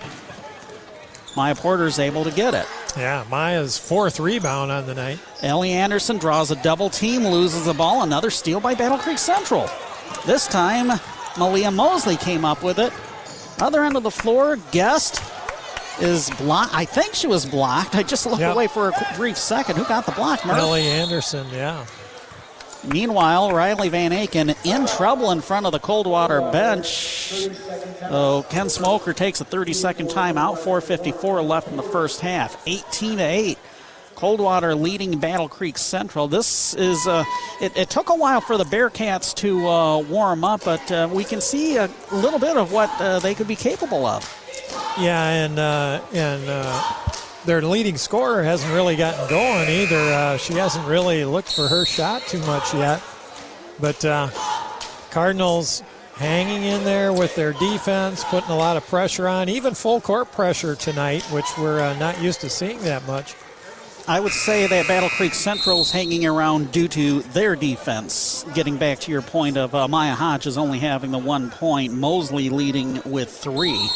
Speaker 2: Maya Porter is able to get it.
Speaker 3: Yeah, Maya's fourth rebound on the night.
Speaker 2: Ellie Anderson draws a double team, loses the ball. Another steal by Battle Creek Central. This time, Malia Mosley came up with it. Other end of the floor, Guest is blocked. I think she was blocked. I just looked
Speaker 3: Yep.
Speaker 2: away for a brief second. Who got the block, Murph?
Speaker 3: Ellie Anderson, yeah.
Speaker 2: Meanwhile, Riley Van Aken in trouble in front of the Coldwater bench. Oh, Ken Smoker takes a 30 second timeout. 4.54 left in the first half. 18 to 8. Coldwater leading Battle Creek Central. This is, uh, it, it, took a while for the Bearcats to uh, warm up, but uh, we can see a little bit of what uh, they could be capable of.
Speaker 3: Yeah, and, uh, and uh, their leading scorer hasn't really gotten going either. she hasn't really looked for her shot too much yet. But Cardinals hanging in there with their defense, putting a lot of pressure on, even full court pressure tonight, which we're not used to seeing that much.
Speaker 2: I would say that Battle Creek Central's hanging around due to their defense. Getting back to your point of uh, Maya Hodges only having the one point, Mosley leading with three.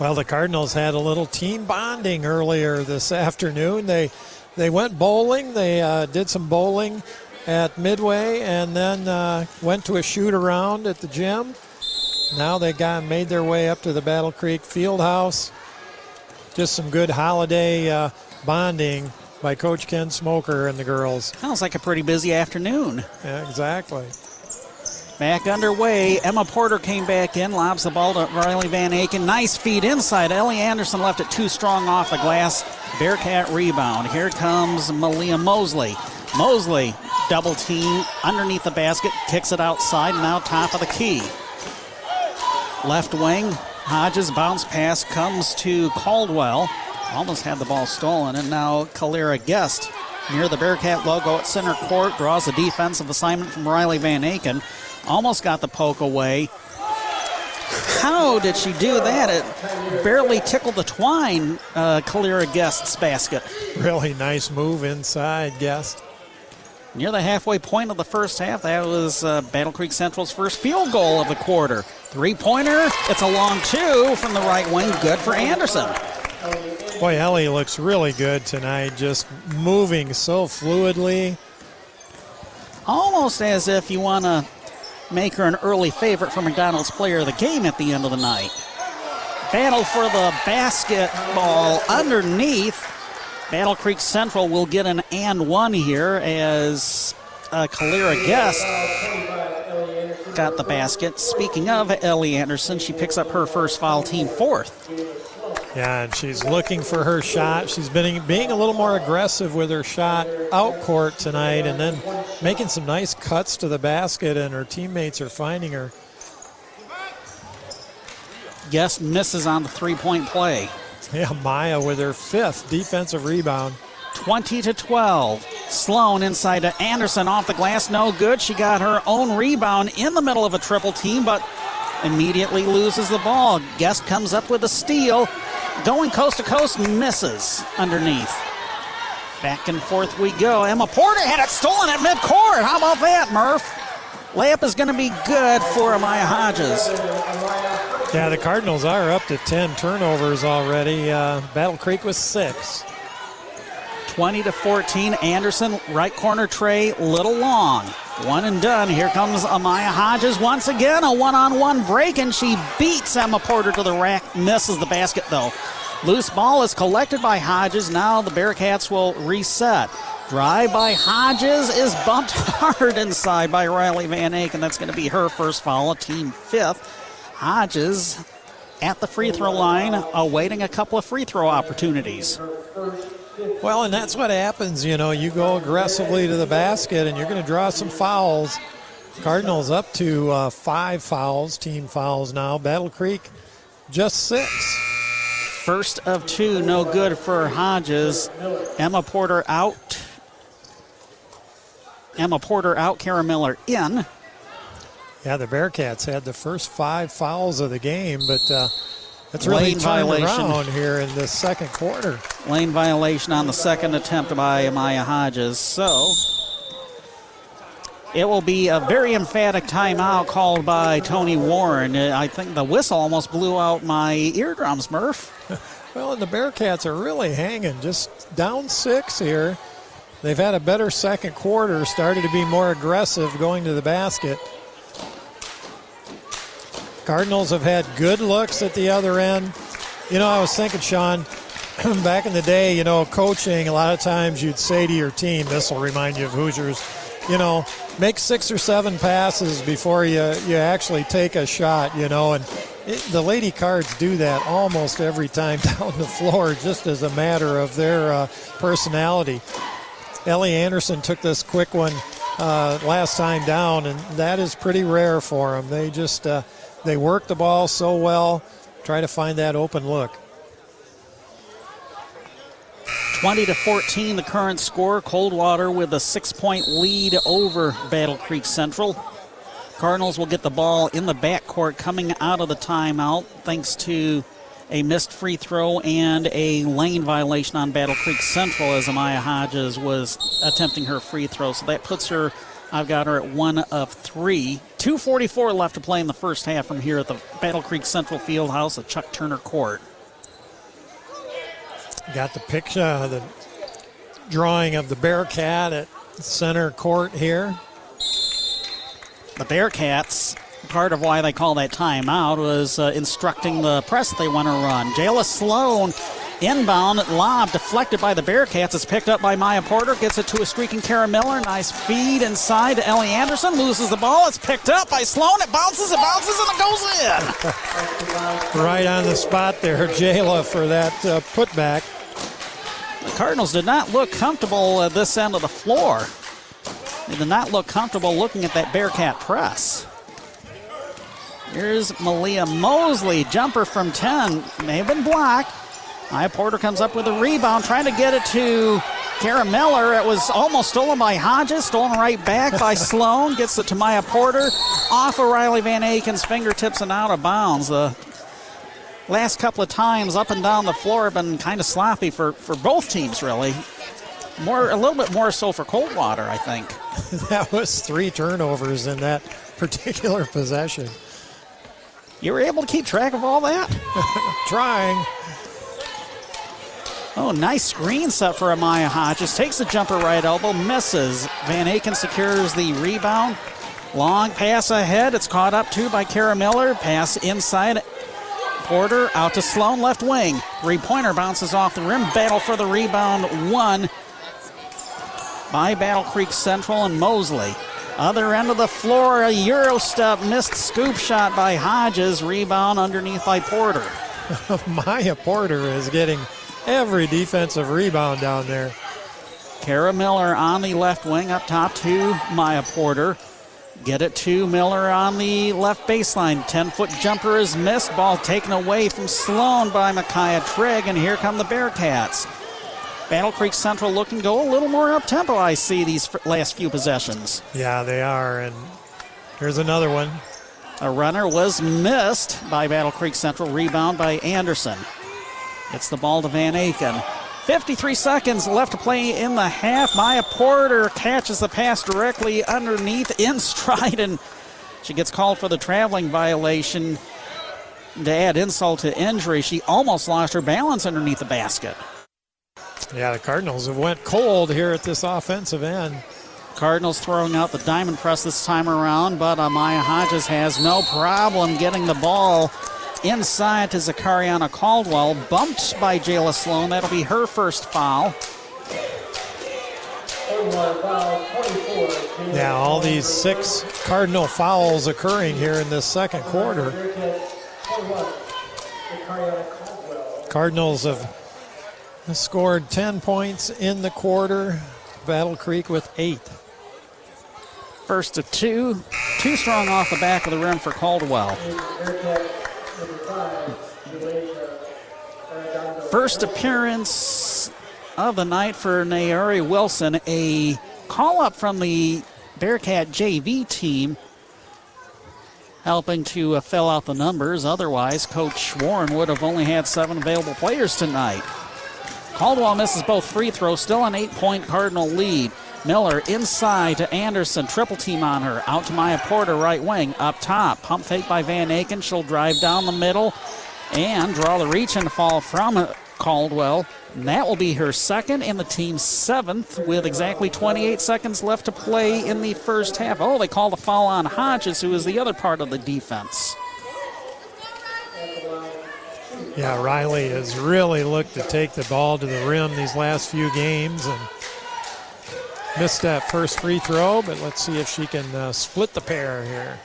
Speaker 3: Well, the Cardinals had a little team bonding earlier this afternoon. They they went bowling. They uh, did some bowling at Midway, and then uh, went to a shoot around at the gym. Now they got made their way up to the Battle Creek Field House. Just some good holiday uh, bonding by Coach Ken Smoker and the girls.
Speaker 2: Sounds like a pretty busy afternoon.
Speaker 3: Yeah, exactly.
Speaker 2: Back underway. Emma Porter came back in, lobs the ball to Riley Van Aken. Nice feed inside. Ellie Anderson left it too strong off the glass. Bearcat rebound. Here comes Malia Mosley. Mosley double team underneath the basket, kicks it outside, now top of the key. Left wing, Hodges bounce pass comes to Caldwell. Almost had the ball stolen, and now Kalira Guest near the Bearcat logo at center court draws a defensive assignment from Riley Van Aken. Almost got the poke away. How did she do that? It barely tickled the twine, uh, Kalira Guest's basket.
Speaker 3: Really nice move inside, Guest.
Speaker 2: Near the halfway point of the first half, that was uh, Battle Creek Central's first field goal of the quarter. Three pointer, it's a long two from the right wing, good for Anderson.
Speaker 3: Boy, Ellie looks really good tonight, just moving so fluidly.
Speaker 2: Almost as if you want to make her an early favorite for McDonald's player of the game at the end of the night. Battle for the basketball underneath. Battle Creek Central will get an and one here as uh, Kalira Guest got the basket. Speaking of Ellie Anderson, she picks up her first foul, team fourth.
Speaker 3: Yeah, and she's looking for her shot. She's been being a little more aggressive with her shot out court tonight and then making some nice cuts to the basket, and her teammates are finding her.
Speaker 2: Guest misses on the three point play.
Speaker 3: Yeah, Maya with her fifth defensive rebound.
Speaker 2: 20 to 12. Sloan inside to Anderson off the glass, no good. She got her own rebound in the middle of a triple team, but immediately loses the ball. Guest comes up with a steal. Going coast to coast, misses underneath. Back and forth we go. Emma Porter had it stolen at midcourt. How about that, Murph? Layup is going to be good for Amaya Hodges.
Speaker 3: Yeah, the Cardinals are up to 10 turnovers already. Uh, Battle Creek was six.
Speaker 2: 20 to 14. Anderson, right corner tray, little long. One and done. Here comes Amaya Hodges once again. A one on one break, and she beats Emma Porter to the rack. Misses the basket, though. Loose ball is collected by Hodges. Now the Bearcats will reset. Drive by Hodges is bumped hard inside by Riley Van Aken. That's going to be her first foul, team fifth. Hodges at the free throw line, awaiting a couple of free throw opportunities.
Speaker 3: Well, and that's what happens. You know, you go aggressively to the basket and you're going to draw some fouls. Cardinals up to uh, five fouls, team fouls now. Battle Creek just six.
Speaker 2: First of two, no good for Hodges. Emma Porter out. Emma Porter out, Kara Miller in.
Speaker 3: Yeah, the Bearcats had the first five fouls of the game, but uh, that's really
Speaker 2: Lane violation.
Speaker 3: around here in the second quarter.
Speaker 2: Lane violation on the second attempt by Amaya Hodges. So it will be a very emphatic timeout called by Tony Warren. Uh, I think the whistle almost blew out my eardrums, Murph.
Speaker 3: Well, and the Bearcats are really hanging, just down six here. They've had a better second quarter, started to be more aggressive going to the basket. Cardinals have had good looks at the other end. You know, I was thinking, Sean, back in the day, you know, coaching, a lot of times you'd say to your team, this will remind you of Hoosiers, you know, make six or seven passes before you, you actually take a shot, you know, and it, the Lady Cards do that almost every time down the floor, just as a matter of their uh, personality. Ellie Anderson took this quick one uh, last time down, and that is pretty rare for them. They just uh, they work the ball so well, try to find that open look.
Speaker 2: 20 to 14, the current score. Coldwater with a six-point lead over Battle Creek Central. Cardinals will get the ball in the backcourt coming out of the timeout, thanks to a missed free throw and a lane violation on Battle Creek Central as Amaya Hodges was attempting her free throw. So that puts her, I've got her at one of three. 2.44 left to play in the first half from here at the Battle Creek Central Fieldhouse at Chuck Turner Court.
Speaker 3: Got the picture, the drawing of the Bearcat at center court here.
Speaker 2: The Bearcats, part of why they call that timeout was uh, instructing the press they want to run. Jayla Sloan inbound lob deflected by the Bearcats. It's picked up by Maya Porter. Gets it to a streaking Kara Miller. Nice feed inside to Ellie Anderson. Loses the ball. It's picked up by Sloan. It bounces, it bounces, and it goes
Speaker 3: in. right on the spot there, Jayla, for that uh, putback.
Speaker 2: The Cardinals did not look comfortable at this end of the floor. They did not look comfortable looking at that Bearcat press. Here's Malia Mosley, jumper from 10. May have been blocked. Maya Porter comes up with a rebound, trying to get it to Kara Miller. It was almost stolen by Hodges, stolen right back by Sloan. Gets it to Maya Porter, off of Riley Van Aken's fingertips and out of bounds. The last couple of times up and down the floor have been kind of sloppy for, for both teams, really. More, a little bit more so for Coldwater, I think.
Speaker 3: that was three turnovers in that particular possession.
Speaker 2: You were able to keep track of all that?
Speaker 3: Trying.
Speaker 2: Oh, nice screen set for Amaya Hodges. Takes the jumper right elbow, misses. Van Aken secures the rebound. Long pass ahead. It's caught up to by Kara Miller. Pass inside. Porter out to Sloan, left wing. Three pointer bounces off the rim. Battle for the rebound. One by Battle Creek Central and Mosley. Other end of the floor, a Euro step, missed scoop shot by Hodges. Rebound underneath by Porter.
Speaker 3: Maya Porter is getting every defensive rebound down there.
Speaker 2: Kara Miller on the left wing, up top to Maya Porter. Get it to Miller on the left baseline. 10 foot jumper is missed. Ball taken away from Sloan by Micaiah Trigg, and here come the Bearcats. Battle Creek Central looking to go a little more up tempo, I see, these last few possessions.
Speaker 3: Yeah, they are. And here's another one.
Speaker 2: A runner was missed by Battle Creek Central. Rebound by Anderson. It's the ball to Van Aken. 53 seconds left to play in the half. Maya Porter catches the pass directly underneath in stride, and she gets called for the traveling violation. To add insult to injury, she almost lost her balance underneath the basket.
Speaker 3: Yeah, the Cardinals have went cold here at this offensive end.
Speaker 2: Cardinals throwing out the diamond press this time around, but uh, Amaya Hodges has no problem getting the ball inside to Zakariana Caldwell. Bumped by Jayla Sloan. That'll be her first foul.
Speaker 3: Yeah, all these six Cardinal fouls occurring here in this second quarter. Cardinals have scored 10 points in the quarter. Battle Creek with eight.
Speaker 2: First to two. Too strong off the back of the rim for Caldwell. First appearance of the night for Naori Wilson. A call up from the Bearcat JV team helping to uh, fill out the numbers. Otherwise, Coach Warren would have only had seven available players tonight. Caldwell misses both free throws, still an eight point Cardinal lead. Miller inside to Anderson, triple team on her. Out to Maya Porter, right wing, up top. Pump fake by Van Aken. She'll drive down the middle and draw the reach and fall from Caldwell. And that will be her second and the team's seventh with exactly 28 seconds left to play in the first half. Oh, they call the foul on Hodges, who is the other part of the defense.
Speaker 3: Yeah, Riley has really looked to take the ball to the rim these last few games and missed that first free throw, but let's see if she can uh, split the pair here.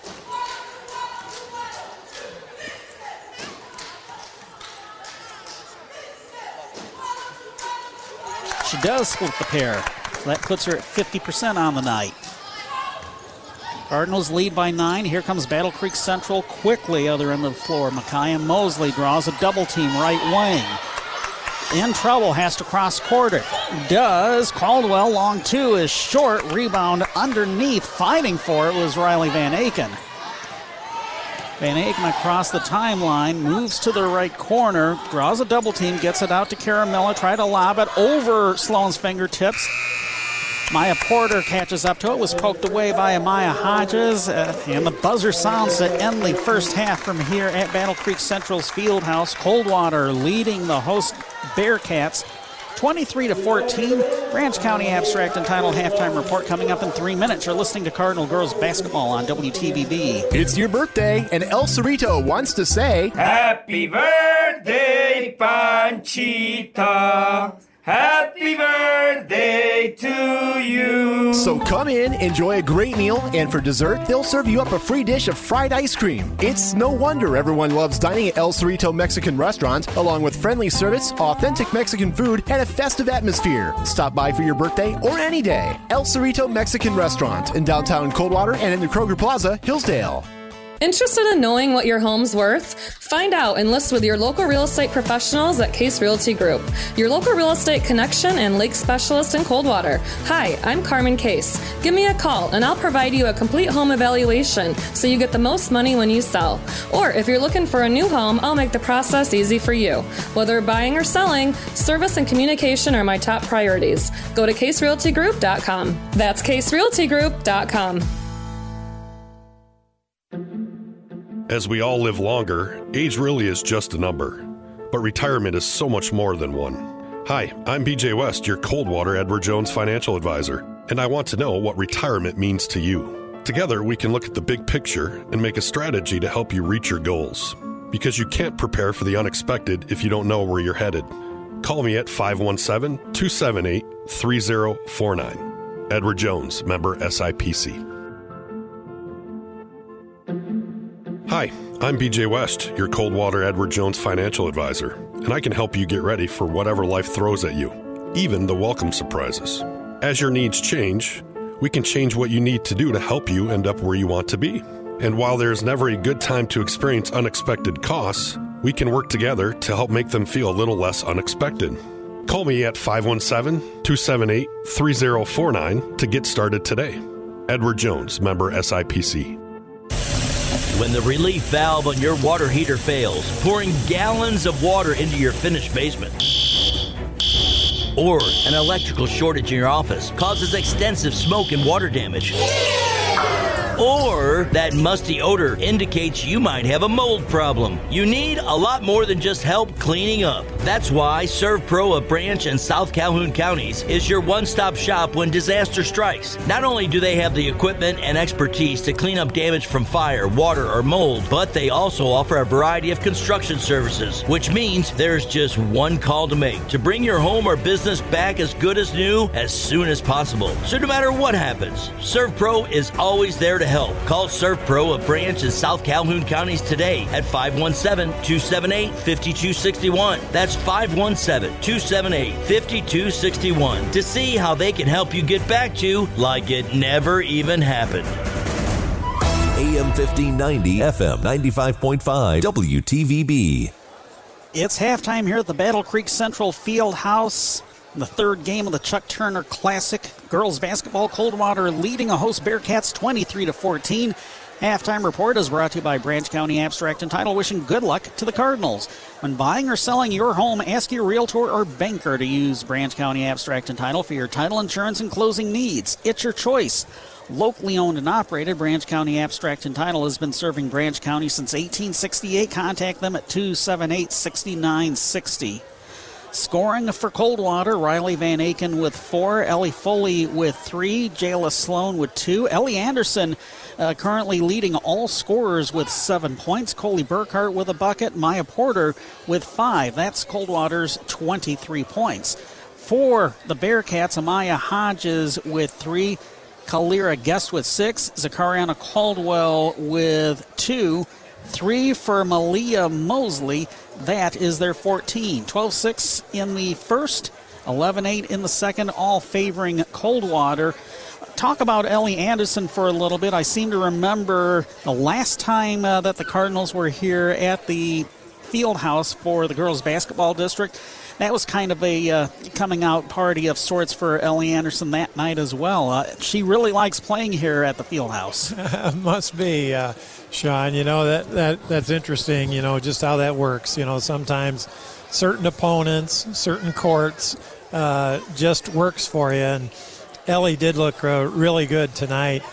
Speaker 2: She does split the pair. So that puts her at 50% on the night. Cardinals lead by nine. Here comes Battle Creek Central quickly, other end of the floor. Micaiah Mosley draws a double team right wing. In trouble, has to cross it. Does. Caldwell, long two is short. Rebound underneath, fighting for it was Riley Van Aken. Van Aken across the timeline, moves to the right corner, draws a double team, gets it out to Kara Miller, try to lob it over Sloan's fingertips. Maya Porter catches up to it, was poked away by Amaya Hodges, uh, and the buzzer sounds to end the first half from here at Battle Creek Central's Field House. Coldwater leading the host Bearcats 23 to 14. Branch County Abstract and Title halftime report coming up in three minutes. You're listening to Cardinal Girls Basketball on WTVB.
Speaker 6: It's your birthday, and El Cerrito wants to say
Speaker 20: Happy birthday, Panchita. Happy birthday to you.
Speaker 6: So come in, enjoy a great meal, and for dessert, they'll serve you up a free dish of fried ice cream. It's no wonder everyone loves dining at El Cerrito Mexican Restaurant, along with friendly service, authentic Mexican food, and a festive atmosphere. Stop by for your birthday or any day. El Cerrito Mexican Restaurant in downtown Coldwater and in the Kroger Plaza, Hillsdale.
Speaker 21: Interested in knowing what your home's worth? Find out and list with your local real estate professionals at Case Realty Group, your local real estate connection and lake specialist in Coldwater. Hi, I'm Carmen Case. Give me a call and I'll provide you a complete home evaluation so you get the most money when you sell. Or if you're looking for a new home, I'll make the process easy for you. Whether buying or selling, service and communication are my top priorities. Go to caserealtygroup.com. That's caserealtygroup.com.
Speaker 22: As we all live longer, age really is just a number. But retirement is so much more than one. Hi, I'm BJ West, your Coldwater Edward Jones financial advisor, and I want to know what retirement means to you. Together, we can look at the big picture and make a strategy to help you reach your goals. Because you can't prepare for the unexpected if you don't know where you're headed. Call me at 517 278 3049. Edward Jones, member SIPC. Hi, I'm BJ West, your Coldwater Edward Jones financial advisor, and I can help you get ready for whatever life throws at you, even the welcome surprises. As your needs change, we can change what you need to do to help you end up where you want to be. And while there's never a good time to experience unexpected costs, we can work together to help make them feel a little less unexpected. Call me at 517 278 3049 to get started today. Edward Jones, member SIPC.
Speaker 17: When the relief valve on your water heater fails, pouring gallons of water into your finished basement. Or an electrical shortage in your office causes extensive smoke and water damage. Or that musty odor indicates you might have a mold problem. You need a lot more than just help cleaning up. That's why ServPro of Branch and South Calhoun counties is your one stop shop when disaster strikes. Not only do they have the equipment and expertise to clean up damage from fire, water, or mold, but they also offer a variety of construction services, which means there's just one call to make to bring your home or business back as good as new as soon as possible. So no matter what happens, ServPro is always there to help. Call ServPro, of Branch in South Calhoun counties today at 517 278 5261. That's 517 278 5261 to see how they can help you get back to like it never even happened.
Speaker 1: AM 1590, FM 95.5, WTVB.
Speaker 2: It's halftime here at the Battle Creek Central Field House. The third game of the Chuck Turner Classic. Girls basketball, Coldwater leading a host Bearcats 23 to 14. Halftime report is brought to you by Branch County Abstract and Title, wishing good luck to the Cardinals. When buying or selling your home, ask your realtor or banker to use Branch County Abstract and Title for your title insurance and closing needs. It's your choice. Locally owned and operated, Branch County Abstract and Title has been serving Branch County since 1868. Contact them at 278 6960. Scoring for Coldwater, Riley Van Aken with four, Ellie Foley with three, Jayla Sloan with two, Ellie Anderson uh, currently leading all scorers with seven points, Coley Burkhart with a bucket, Maya Porter with five. That's Coldwater's 23 points. For the Bearcats, Amaya Hodges with three, Kalira Guest with six, Zakariana Caldwell with two, three for Malia Mosley. That is their 14. 12 6 in the first. 11 8 in the second, all favoring Coldwater. Talk about Ellie Anderson for a little bit. I seem to remember the last time uh, that the Cardinals were here at the field house for the girls basketball district. That was kind of a uh, coming out party of sorts for Ellie Anderson that night as well. Uh, she really likes playing here at the field house.
Speaker 3: Must be, uh, Sean. You know that, that that's interesting. You know just how that works. You know sometimes certain opponents, certain courts, uh, just works for you. And Ellie did look uh, really good tonight.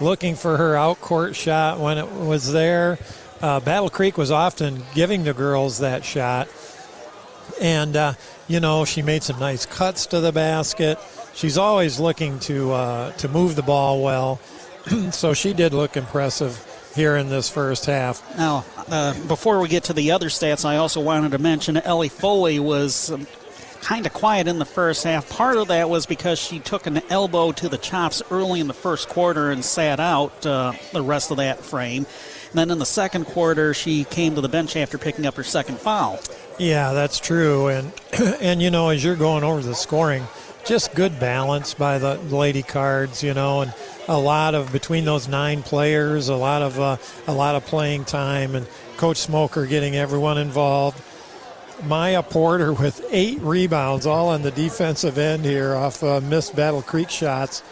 Speaker 3: Looking for her out court shot when it was there uh, Battle Creek was often giving the girls that shot. And, uh, you know, she made some nice cuts to the basket. She's always looking to, uh, to move the ball well. so she did look impressive here in this first half.
Speaker 2: Now, uh, before we get to the other stats, I also wanted to mention Ellie Foley was. Um, kind of quiet in the first half. Part of that was because she took an elbow to the chops early in the first quarter and sat out uh, the rest of that frame. And then in the second quarter, she came to the bench after picking up her second foul.
Speaker 3: Yeah, that's true. And and you know, as you're going over the scoring, just good balance by the Lady Cards, you know, and a lot of between those nine players, a lot of uh, a lot of playing time, and Coach Smoker getting everyone involved. Maya Porter with eight rebounds, all on the defensive end here off uh, missed Battle Creek shots.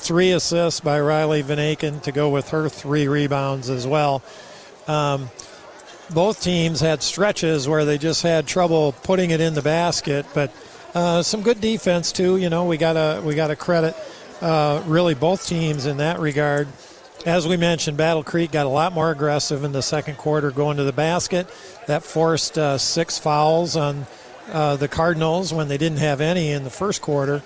Speaker 3: Three assists by Riley Van Aken to go with her three rebounds as well. Um, both teams had stretches where they just had trouble putting it in the basket, but uh, some good defense too. You know, we gotta we gotta credit uh, really both teams in that regard. As we mentioned, Battle Creek got a lot more aggressive in the second quarter going to the basket. That forced uh, six fouls on uh, the Cardinals when they didn't have any in the first quarter.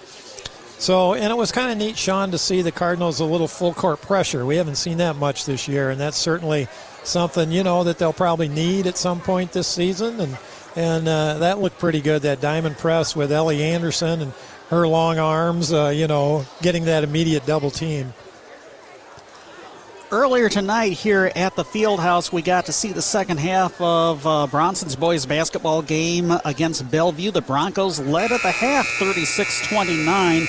Speaker 3: So, and it was kind of neat, Sean, to see the Cardinals a little full court pressure. We haven't seen that much this year, and that's certainly something you know that they'll probably need at some point this season. And and uh, that looked pretty good. That diamond press with Ellie Anderson and her long arms, uh, you know, getting that immediate double team.
Speaker 2: Earlier tonight here at the field house, we got to see the second half of uh, Bronson's boys basketball game against Bellevue. The Broncos led at the half 36 29,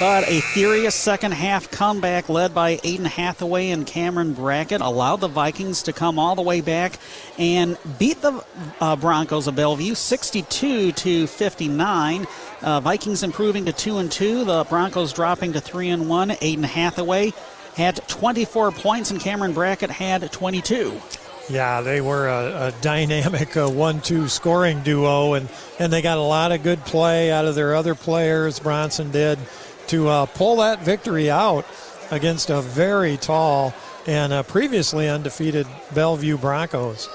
Speaker 2: but a furious second half comeback led by Aiden Hathaway and Cameron Brackett allowed the Vikings to come all the way back and beat the uh, Broncos of Bellevue 62 to 59. Uh, Vikings improving to 2 and 2, the Broncos dropping to 3 and 1. Aiden Hathaway had 24 points, and Cameron Brackett had 22.
Speaker 3: Yeah, they were a, a dynamic uh, one-two scoring duo, and, and they got a lot of good play out of their other players. Bronson did to uh, pull that victory out against a very tall and uh, previously undefeated Bellevue Broncos.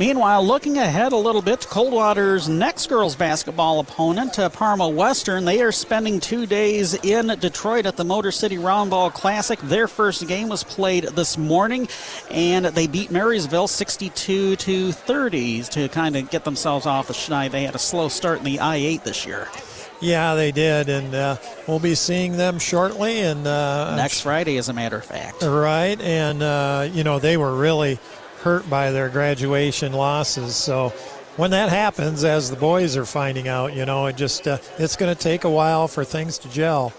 Speaker 2: Meanwhile, looking ahead a little bit to Coldwater's next girls basketball opponent, uh, Parma Western. They are spending two days in Detroit at the Motor City Roundball Classic. Their first game was played this morning, and they beat Marysville 62 to 30 to kind of get themselves off the schneid. They had a slow start in the I 8 this year.
Speaker 3: Yeah, they did, and uh, we'll be seeing them shortly. And uh,
Speaker 2: next Friday, as a matter of fact.
Speaker 3: Right, and uh, you know they were really hurt by their graduation losses. So when that happens, as the boys are finding out, you know, it just uh, it's going to take a while for things to gel.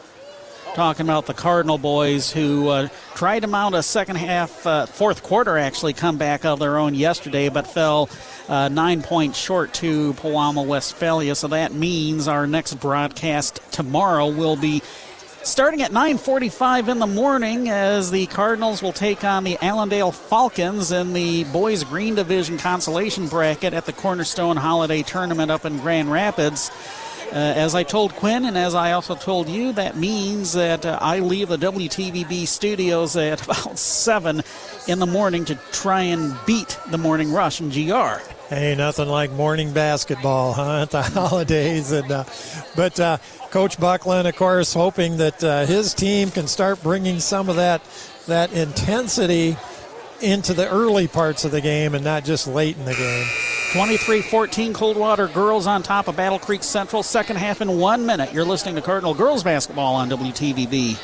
Speaker 2: Talking about the Cardinal boys who uh, tried to mount a second half, uh, fourth quarter actually comeback of their own yesterday, but fell uh, nine points short to Pewamo Westphalia. So that means our next broadcast tomorrow will be starting at 9:45 in the morning as the Cardinals will take on the Allendale Falcons in the boys green division consolation bracket at the Cornerstone Holiday Tournament up in Grand Rapids. Uh, as I told Quinn, and as I also told you, that means that uh, I leave the WTVB studios at about 7 in the morning to try and beat the morning rush in GR.
Speaker 3: Hey, nothing like morning basketball, huh, at the holidays. And uh, But uh, Coach Buckland, of course, hoping that uh, his team can start bringing some of that, that intensity into the early parts of the game and not just late in the game.
Speaker 2: 23 14 Coldwater girls on top of Battle Creek Central. Second half in one minute. You're listening to Cardinal Girls Basketball on WTVB.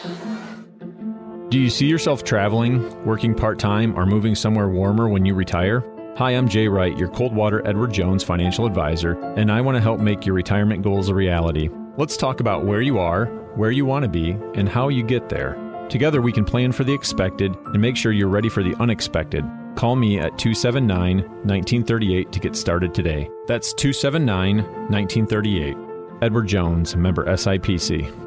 Speaker 23: Do you see yourself traveling, working part time, or moving somewhere warmer when you retire? Hi, I'm Jay Wright, your Coldwater Edward Jones financial advisor, and I want to help make your retirement goals a reality. Let's talk about where you are, where you want to be, and how you get there. Together, we can plan for the expected and make sure you're ready for the unexpected. Call me at 279 1938 to get started today. That's 279 1938. Edward Jones, member SIPC.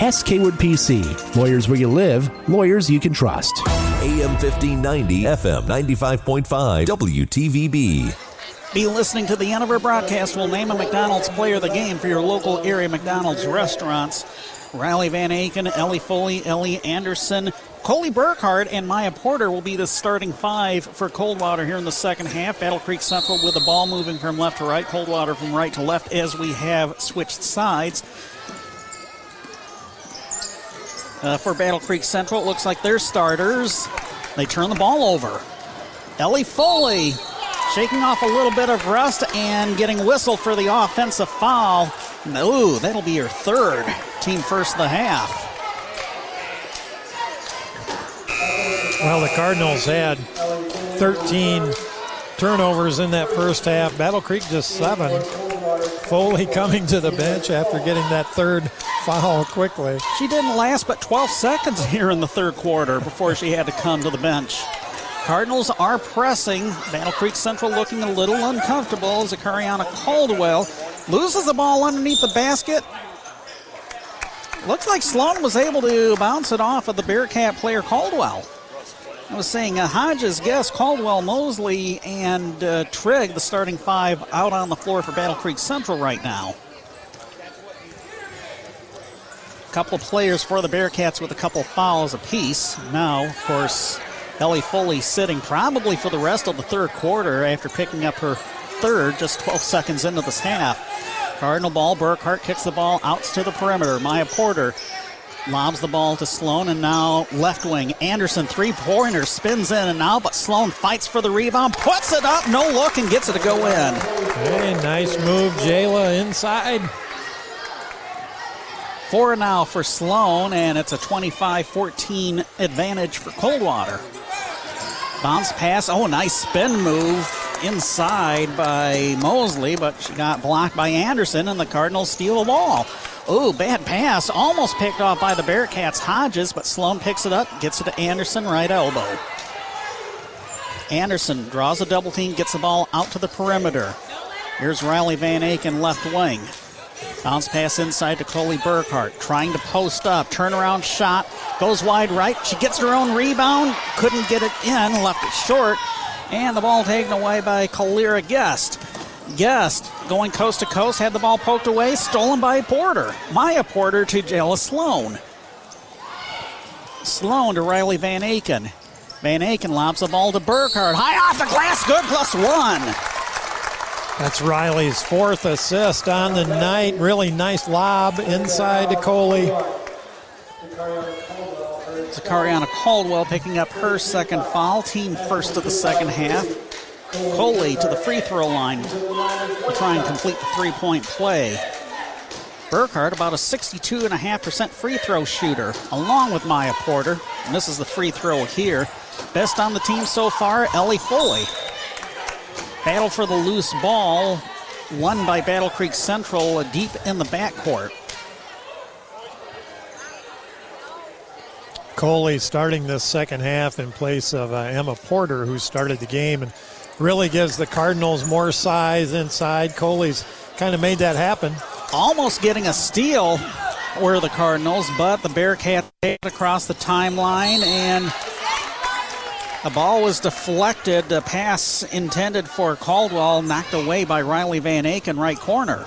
Speaker 6: Hass Kaywood PC. Lawyers where you live, lawyers you can trust.
Speaker 1: AM 1590, FM 95.5, WTVB.
Speaker 2: Be listening to the end of our broadcast. We'll name a McDonald's player of the game for your local area McDonald's restaurants. Riley Van Aken, Ellie Foley, Ellie Anderson, Coley Burkhardt, and Maya Porter will be the starting five for Coldwater here in the second half. Battle Creek Central with the ball moving from left to right, Coldwater from right to left as we have switched sides. Uh, for Battle Creek Central, it looks like their starters. They turn the ball over. Ellie Foley shaking off a little bit of rust and getting whistled for the offensive foul. Ooh, that'll be her third. Team first of the half.
Speaker 3: Well, the Cardinals had 13 turnovers in that first half. Battle Creek just seven. Foley coming to the bench after getting that third foul quickly.
Speaker 2: She didn't last but 12 seconds here in the third quarter before she had to come to the bench. Cardinals are pressing. Battle Creek Central looking a little uncomfortable as Zakariana Caldwell loses the ball underneath the basket. Looks like Sloan was able to bounce it off of the Bearcat player Caldwell. I was saying uh, Hodges, Guest, Caldwell, Mosley, and uh, Trigg, the starting five, out on the floor for Battle Creek Central right now. A couple of players for the Bearcats with a couple fouls apiece. Now, of course, Ellie Foley sitting probably for the rest of the third quarter after picking up her third just 12 seconds into this half. Cardinal ball, Burkhart kicks the ball out to the perimeter. Maya Porter Lobs the ball to Sloan, and now left wing. Anderson, three pointer, spins in and now, but Sloan fights for the rebound, puts it up, no look, and gets it to go in.
Speaker 3: Hey, nice move, Jayla inside.
Speaker 2: Four now for Sloan, and it's a 25 14 advantage for Coldwater. Bounce pass, oh, nice spin move inside by Mosley, but she got blocked by Anderson, and the Cardinals steal the ball. Ooh, bad pass. Almost picked off by the Bearcats. Hodges, but Sloan picks it up, gets it to Anderson, right elbow. Anderson draws a double team, gets the ball out to the perimeter. Here's Riley Van Aken, left wing. Bounce pass inside to Coley Burkhart, trying to post up. Turnaround shot, goes wide right. She gets her own rebound, couldn't get it in, left it short. And the ball taken away by Kalira Guest. Guest going coast to coast, had the ball poked away, stolen by Porter. Maya Porter to Jayla Sloan. Sloan to Riley Van Aken. Van Aken lobs the ball to Burkhardt. High off the glass, good plus one.
Speaker 3: That's Riley's fourth assist on the night. Really nice lob inside to Coley.
Speaker 2: Zakariana Caldwell picking up her second foul, team first of the second half. Coley to the free throw line to try and complete the three point play. Burkhardt, about a 62.5% free throw shooter, along with Maya Porter. Is the free throw here. Best on the team so far, Ellie Foley. Battle for the loose ball, won by Battle Creek Central deep in the backcourt.
Speaker 3: Coley starting this second half in place of uh, Emma Porter, who started the game and really gives the Cardinals more size inside. Coley's kind of made that happen.
Speaker 2: Almost getting a steal were the Cardinals, but the Bearcats across the timeline and the ball was deflected. The pass intended for Caldwell knocked away by Riley Van Aken, right corner.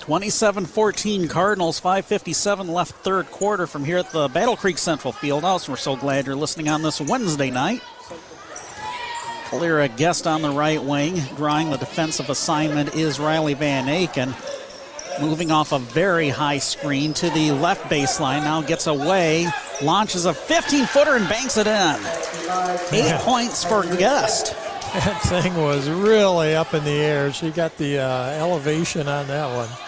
Speaker 2: 27 14 Cardinals, 5.57 left third quarter from here at the Battle Creek Central Fieldhouse. We're so glad you're listening on this Wednesday night. Kalira Guest on the right wing. Drawing the defensive assignment is Riley Van Aken. Moving off a very high screen to the left baseline. Now gets away, launches a 15 footer and banks it in. Eight yeah. points for Guest.
Speaker 3: That thing was really up in the air. She got the uh, elevation on that one.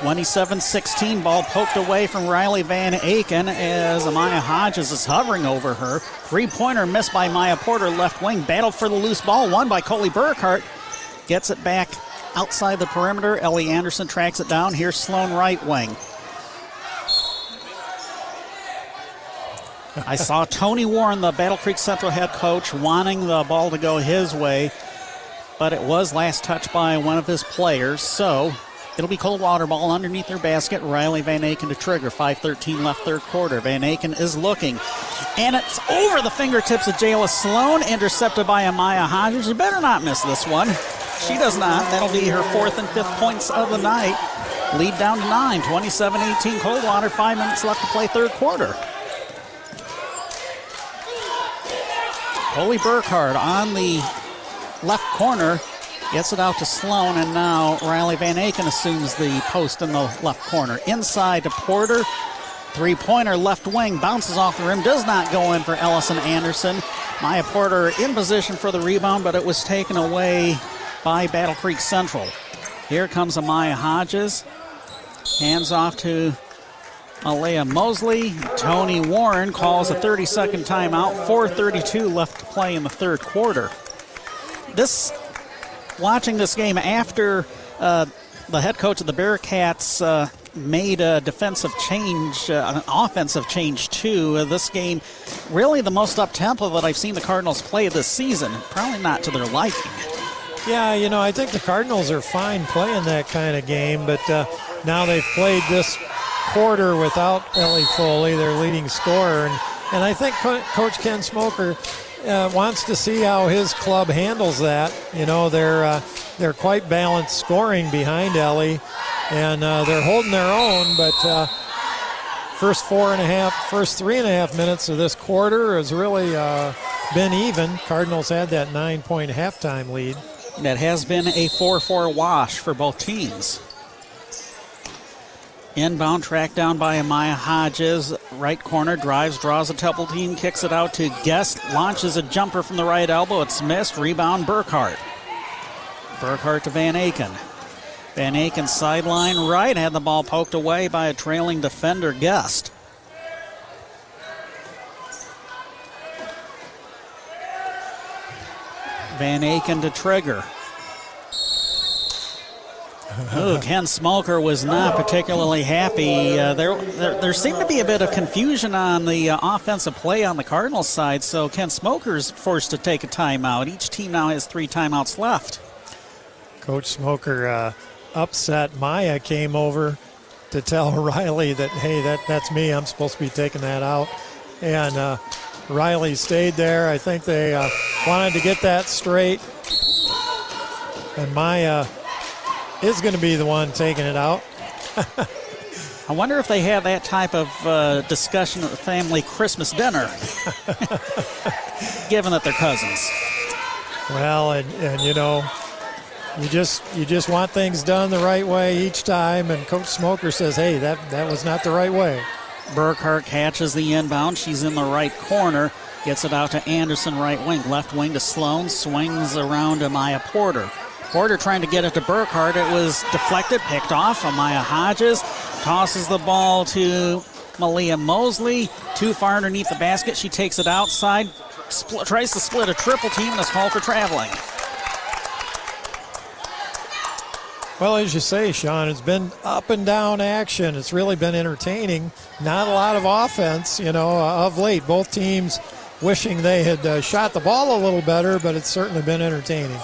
Speaker 2: 27 16 ball poked away from Riley Van Aken as Amaya Hodges is hovering over her. Three pointer missed by Maya Porter, left wing. Battle for the loose ball, won by Coley Burkhart. Gets it back outside the perimeter. Ellie Anderson tracks it down. Here's Sloan right wing. I saw Tony Warren, the Battle Creek Central head coach, wanting the ball to go his way, but it was last touched by one of his players. So It'll be Coldwater ball underneath their basket. Riley Van Aken to trigger. 5.13 left third quarter. Van Aken is looking. And it's over the fingertips of Jayla Sloan, intercepted by Amaya Hodges. You better not miss this one. She does not. That'll be her fourth and fifth points of the night. Lead down to nine. 27 18 Coldwater. Five minutes left to play third quarter. Coley Burkhardt on the left corner Gets it out to Sloan, and now Riley Van Aken assumes the post in the left corner. Inside to Porter. Three pointer left wing bounces off the rim, does not go in for Ellison Anderson. Maya Porter in position for the rebound, but it was taken away by Battle Creek Central. Here comes Amaya Hodges. Hands off to Malia Mosley. Tony Warren calls a 30 second timeout. 4.32 left to play in the third quarter. This watching this game after uh, the head coach of the Bearcats uh, made a defensive change, uh, an offensive change too. Uh, this game, really the most up tempo that I've seen the Cardinals play this season. Probably not to their liking.
Speaker 3: Yeah, you know, I think the Cardinals are fine playing that kind of game, but uh, now they've played this quarter without Ellie Foley, their leading scorer, and, and I think Co- Coach Ken Smoker uh, wants to see how his club handles that. You know, they're uh, they're quite balanced scoring behind Ellie, and uh, they're holding their own. But uh, first four and a half, first three and a half minutes of this quarter has really uh, been even. Cardinals had that nine-point halftime lead.
Speaker 2: That has been a 4-4 wash for both teams. Inbound track down by Amaya Hodges. Right corner drives, draws a double team, kicks it out to Guest, launches a jumper from the right elbow. It's missed. Rebound Burkhart. Burkhart to Van Aken. Van Aken sideline right, had the ball poked away by a trailing defender, Guest. Van Aken to trigger. Ooh, Ken Smoker was not particularly happy. Uh, there, there, there, seemed to be a bit of confusion on the uh, offensive play on the Cardinals side, so Ken Smoker's forced to take a timeout. Each team now has three timeouts left.
Speaker 3: Coach Smoker uh, upset. Maya came over to tell Riley that, hey, that, that's me. I'm supposed to be taking that out. And uh, Riley stayed there. I think they uh, wanted to get that straight. And Maya is going to be the one taking it out.
Speaker 2: I wonder if they have that type of uh, discussion at the family Christmas dinner, given that they're cousins.
Speaker 3: Well, and, and you know, you just you just want things done the right way each time. And Coach Smoker says, "Hey, that that was not the right way."
Speaker 2: Burkhart catches the inbound. She's in the right corner. Gets it out to Anderson, right wing. Left wing to Sloan. Swings around to Maya Porter. Porter trying to get it to Burkhart. It was deflected, picked off. Amaya Hodges tosses the ball to Malia Mosley. Too far underneath the basket. She takes it outside, split, tries to split a triple team, and is called for traveling.
Speaker 3: Well, as you say, Sean, it's been up and down action. It's really been entertaining. Not a lot of offense, you know, of late. Both teams wishing they had uh, shot the ball a little better, but it's certainly been entertaining.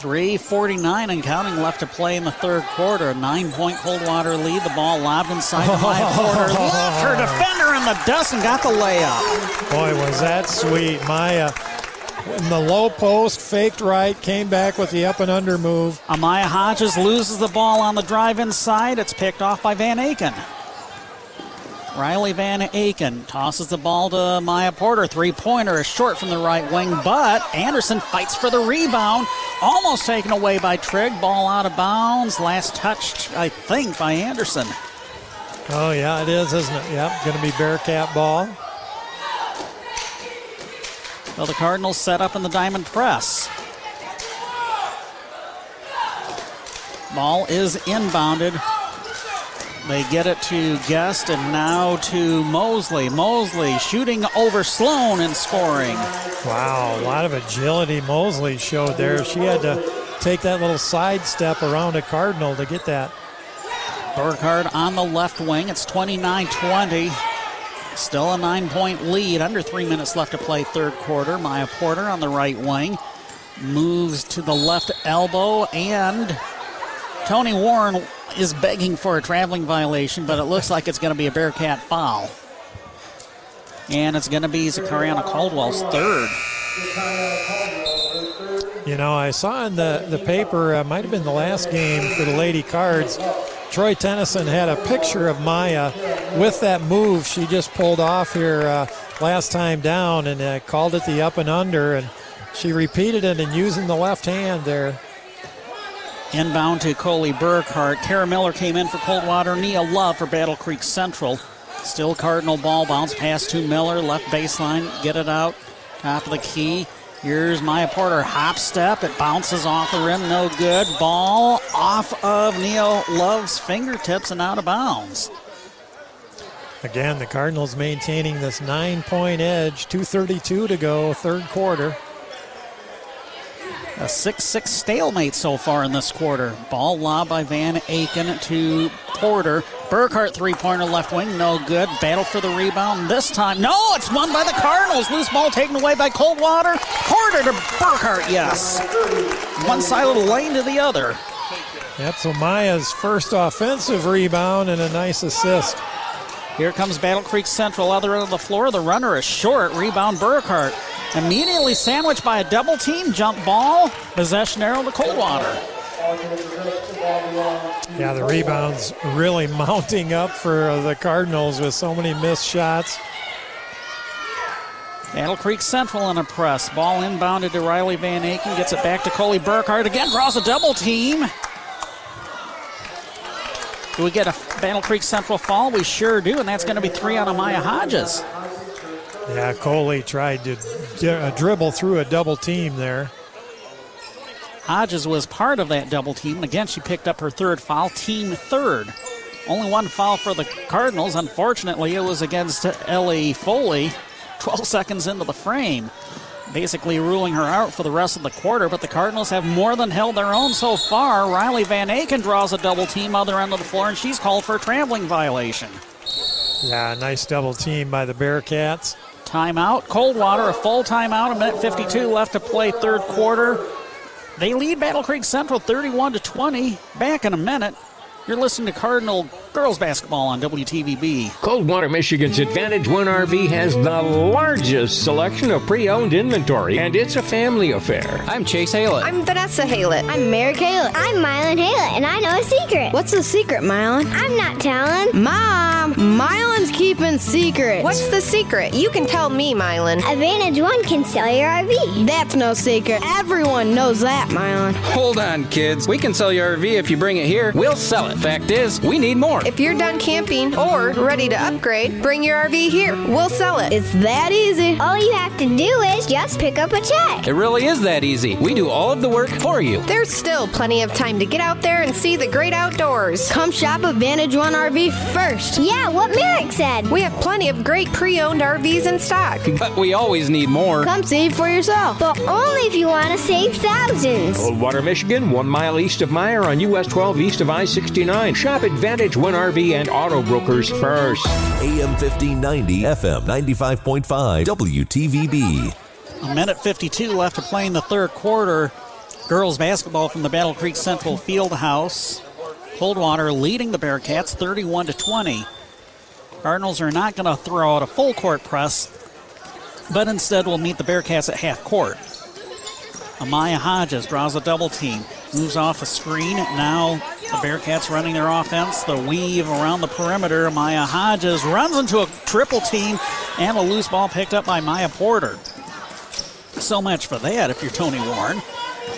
Speaker 2: 3.49 and counting left to play in the third quarter. Nine point Coldwater lead. The ball lobbed inside the Maya Porter. Left her defender in the dust and got the layup.
Speaker 3: Boy, was that sweet. Maya in the low post, faked right, came back with the up and under move.
Speaker 2: Amaya Hodges loses the ball on the drive inside. It's picked off by Van Aken. Riley Van Aken tosses the ball to Maya Porter. Three pointer is short from the right wing, but Anderson fights for the rebound. Almost taken away by Trigg. Ball out of bounds. Last touched, I think, by Anderson.
Speaker 3: Oh, yeah, it is, isn't it? Yep, going to be Bearcat ball.
Speaker 2: Well, the Cardinals set up in the diamond press. Ball is inbounded. They get it to Guest and now to Mosley. Mosley shooting over Sloan and scoring.
Speaker 3: Wow, a lot of agility Mosley showed there. She had to take that little side step around a Cardinal to get that.
Speaker 2: Burkhardt on the left wing. It's 29 20. Still a nine point lead. Under three minutes left to play, third quarter. Maya Porter on the right wing moves to the left elbow, and Tony Warren is begging for a traveling violation, but it looks like it's going to be a Bearcat foul. And it's going to be Zakariana Caldwell's third.
Speaker 3: You know, I saw in the, the paper, uh, might have been the last game for the Lady Cards, Troy Tennyson had a picture of Maya with that move she just pulled off here uh, last time down and uh, called it the up and under. And she repeated it and using the left hand there.
Speaker 2: Inbound to Coley Burkhart. Kara Miller came in for Coldwater. Nia Love for Battle Creek Central. Still Cardinal ball bounce pass to Miller. Left baseline. Get it out. Top of the key. Here's Maya Porter. Hop step. It bounces off the rim. No good. Ball off of Nia Love's fingertips and out of bounds.
Speaker 3: Again, the Cardinals maintaining this nine point edge. 2.32 to go, third quarter.
Speaker 2: A 6 6 stalemate so far in this quarter. Ball lob by Van Aken to Porter. Burkhart three pointer left wing, no good. Battle for the rebound this time. No, it's won by the Cardinals. Loose ball taken away by Coldwater. Porter to Burkhart, yes. One side of the lane to the other.
Speaker 3: Yep, so Maya's first offensive rebound and a nice assist.
Speaker 2: Here comes Battle Creek Central, other end of the floor. The runner is short. Rebound Burkhart. Immediately sandwiched by a double team jump ball. Possession arrow to Coldwater.
Speaker 3: Yeah, the rebounds really mounting up for uh, the Cardinals with so many missed shots.
Speaker 2: Battle Creek Central in a press. Ball inbounded to Riley Van Aken. Gets it back to Coley Burkhart. Again, draws a double team. Do we get a Battle Creek Central fall? We sure do, and that's going to be three on Amaya Hodges.
Speaker 3: Yeah, Coley tried to uh, dribble through a double team there.
Speaker 2: Hodges was part of that double team. Again, she picked up her third foul, team third. Only one foul for the Cardinals. Unfortunately, it was against Ellie Foley, 12 seconds into the frame. Basically ruling her out for the rest of the quarter, but the Cardinals have more than held their own so far. Riley Van Aken draws a double team other end of the floor, and she's called for a traveling violation.
Speaker 3: Yeah, nice double team by the Bearcats.
Speaker 2: Timeout. Coldwater, a full timeout. A minute 52 left to play third quarter. They lead Battle Creek Central 31 to 20. Back in a minute. You're listening to Cardinal girls basketball on WTVB.
Speaker 24: Coldwater, Michigan's Advantage One RV has the largest selection of pre-owned inventory, and it's a family affair.
Speaker 25: I'm Chase Hallett.
Speaker 26: I'm Vanessa Hallett.
Speaker 27: I'm Merrick Hallett. I'm Mylan Hallett, and I know a secret.
Speaker 26: What's the secret, Mylan?
Speaker 27: I'm not telling.
Speaker 26: Mom, Mylan's keeping secrets.
Speaker 25: What's the secret? You can tell me, Mylan.
Speaker 27: Advantage One can sell your RV.
Speaker 26: That's no secret. Everyone knows that, Mylan.
Speaker 25: Hold on, kids. We can sell your RV if you bring it here. We'll sell it. Fact is, we need more.
Speaker 18: If you're done camping or ready to upgrade, bring your RV here. We'll sell it.
Speaker 26: It's that easy.
Speaker 27: All you have to do is just pick up a check.
Speaker 25: It really is that easy. We do all of the work for you.
Speaker 18: There's still plenty of time to get out there and see the great outdoors.
Speaker 26: Come shop Advantage One RV first.
Speaker 27: Yeah, what Merrick said.
Speaker 18: We have plenty of great pre owned RVs in stock.
Speaker 25: But we always need more.
Speaker 26: Come save for yourself.
Speaker 27: But only if you want to save thousands.
Speaker 24: Coldwater, Michigan, one mile east of Meijer on US 12 east of I 69. Shop Advantage One RV and Auto Brokers first.
Speaker 1: AM 1590, FM 95.5, WTVB.
Speaker 2: A minute 52 left to play in the third quarter. Girls basketball from the Battle Creek Central Fieldhouse. Coldwater leading the Bearcats 31 to 20. Cardinals are not going to throw out a full court press, but instead will meet the Bearcats at half court. Amaya Hodges draws a double team, moves off a screen, now The Bearcats running their offense. The weave around the perimeter. Maya Hodges runs into a triple team and a loose ball picked up by Maya Porter. So much for that if you're Tony Warren.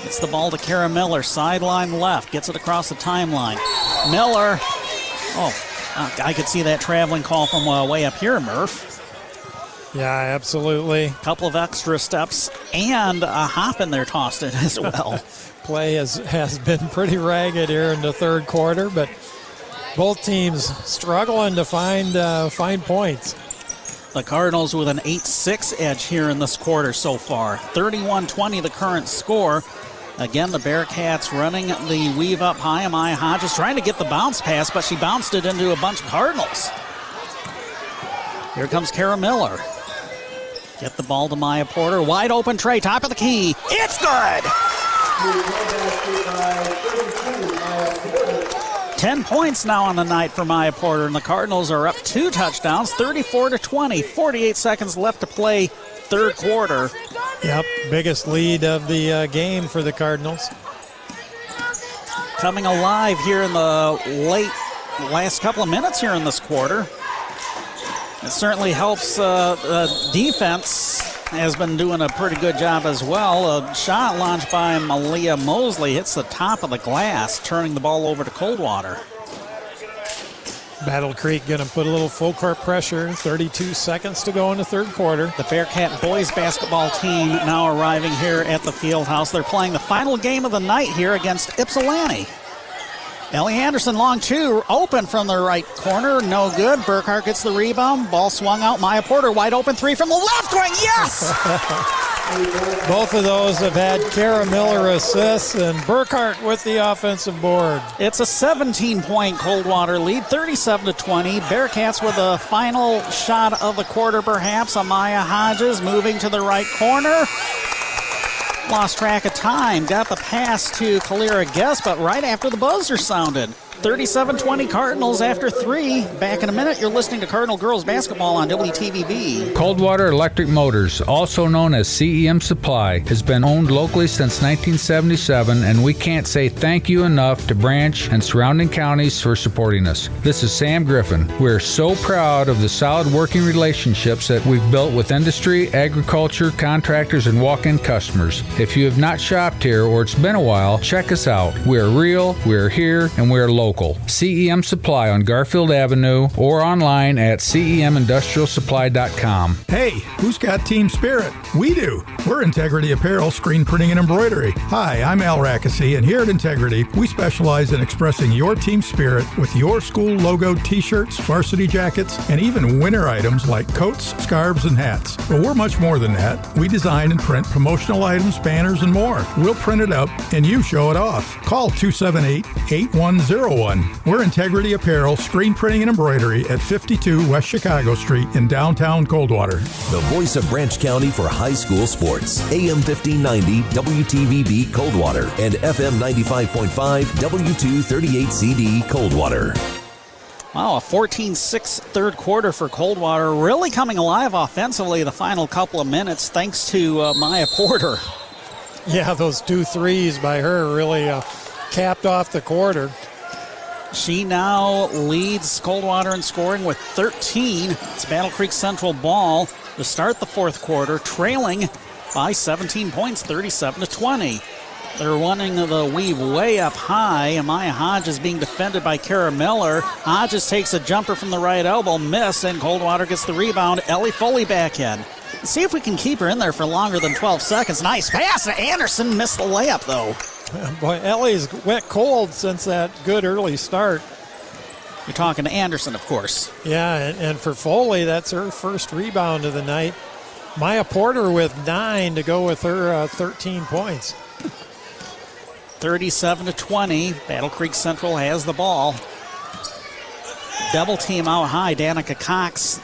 Speaker 2: It's the ball to Kara Miller, sideline left, gets it across the timeline. Miller, oh, I could see that traveling call from uh, way up here, Murph.
Speaker 3: Yeah, absolutely.
Speaker 2: Couple of extra steps and a hop in there tossed in as well.
Speaker 3: Play has, has been pretty ragged here in the third quarter, but both teams struggling to find uh, find points.
Speaker 2: The Cardinals with an 8 6 edge here in this quarter so far. 31 20 the current score. Again, the Bearcats running the weave up high. Amaya Hodges trying to get the bounce pass, but she bounced it into a bunch of Cardinals. Here comes Kara Miller. Get the ball to Maya Porter. Wide open trey, top of the key. It's good! 10 points now on the night for Maya Porter, and the Cardinals are up two touchdowns, 34 to 20. 48 seconds left to play, third quarter.
Speaker 3: Yep, biggest lead of the uh, game for the Cardinals.
Speaker 2: Coming alive here in the late last couple of minutes here in this quarter. It certainly helps uh, the defense has been doing a pretty good job as well. A shot launched by Malia Mosley hits the top of the glass, turning the ball over to Coldwater.
Speaker 3: Battle Creek going to put a little full court pressure. 32 seconds to go in the third quarter.
Speaker 2: The Bearcat boys basketball team now arriving here at the field house. They're playing the final game of the night here against Ypsilanti. Ellie Anderson, long two, open from the right corner, no good. Burkhart gets the rebound, ball swung out. Maya Porter, wide open three from the left wing, yes!
Speaker 3: Both of those have had Kara Miller assists and Burkhart with the offensive board.
Speaker 2: It's a 17 point Coldwater lead, 37 to 20. Bearcats with the final shot of the quarter, perhaps. Amaya Hodges moving to the right corner. Lost track of time. Got the pass to Kalira Guest, but right after the buzzer sounded. 37 20 Cardinals after three. Back in a minute, you're listening to Cardinal Girls Basketball on WTVB.
Speaker 28: Coldwater Electric Motors, also known as CEM Supply, has been owned locally since 1977, and we can't say thank you enough to Branch and surrounding counties for supporting us. This is Sam Griffin. We're so proud of the solid working relationships that we've built with industry, agriculture, contractors, and walk in customers. If you have not shopped here or it's been a while, check us out. We're real, we're here, and we're local local. CEM Supply on Garfield Avenue or online at cemindustrialsupply.com.
Speaker 29: Hey, who's got team spirit? We do. We're Integrity Apparel, screen printing and embroidery. Hi, I'm Al Rackesee, and here at Integrity, we specialize in expressing your team spirit with your school logo t-shirts, varsity jackets, and even winter items like coats, scarves, and hats. But we're much more than that. We design and print promotional items, banners, and more. We'll print it up and you show it off. Call 278 8101 one. We're Integrity Apparel, screen printing and embroidery at 52 West Chicago Street in downtown Coldwater.
Speaker 1: The voice of Branch County for high school sports. AM 1590 WTVB Coldwater and FM 95.5 W238CD Coldwater.
Speaker 2: Wow, a 14 6 third quarter for Coldwater. Really coming alive offensively the final couple of minutes thanks to uh, Maya Porter.
Speaker 3: Yeah, those two threes by her really uh, capped off the quarter.
Speaker 2: She now leads Coldwater in scoring with 13. It's Battle Creek Central ball to start the fourth quarter, trailing by 17 points, 37 to 20. They're running the weave way up high. Amaya Hodges being defended by Kara Miller. Hodges takes a jumper from the right elbow, miss, and Coldwater gets the rebound. Ellie Foley back in. see if we can keep her in there for longer than 12 seconds. Nice pass. To Anderson missed the layup, though.
Speaker 3: Boy, Ellie's wet cold since that good early start.
Speaker 2: You're talking to Anderson, of course.
Speaker 3: Yeah, and, and for Foley, that's her first rebound of the night. Maya Porter with nine to go with her uh, 13 points.
Speaker 2: 37 to 20. Battle Creek Central has the ball. Double team out high. Danica Cox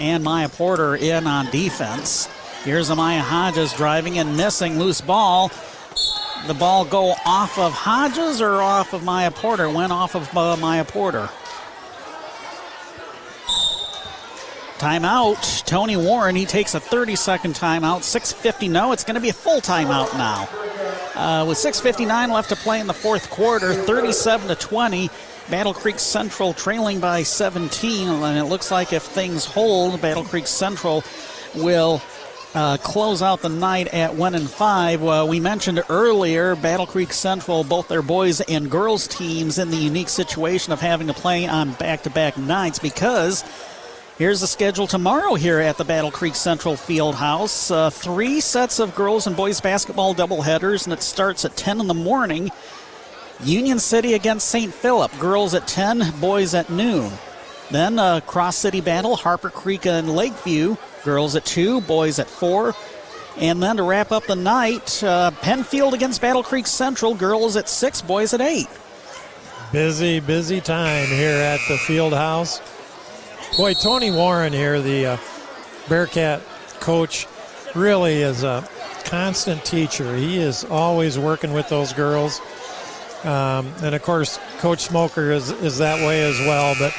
Speaker 2: and Maya Porter in on defense. Here's Amaya Hodges driving and missing. Loose ball the ball go off of Hodges or off of Maya Porter? Went off of uh, Maya Porter. Timeout. Tony Warren, he takes a 30 second timeout. 6.50. No, it's going to be a full timeout now. Uh, with 6:59 left to play in the fourth quarter, 37 to 20. Battle Creek Central trailing by 17, and it looks like if things hold, Battle Creek Central will uh, close out the night at one and five. Uh, we mentioned earlier Battle Creek Central, both their boys and girls teams, in the unique situation of having to play on back-to-back nights because. Here's the schedule tomorrow here at the Battle Creek Central Field House. Uh, three sets of girls and boys basketball doubleheaders, and it starts at 10 in the morning. Union City against St. Philip, girls at 10, boys at noon. Then uh, Cross City Battle, Harper Creek and Lakeview, girls at 2, boys at 4. And then to wrap up the night, uh, Pennfield against Battle Creek Central, girls at 6, boys at 8.
Speaker 3: Busy, busy time here at the field house. Boy, Tony Warren here, the uh, Bearcat coach, really is a constant teacher. He is always working with those girls. Um, and of course, Coach Smoker is, is that way as well. But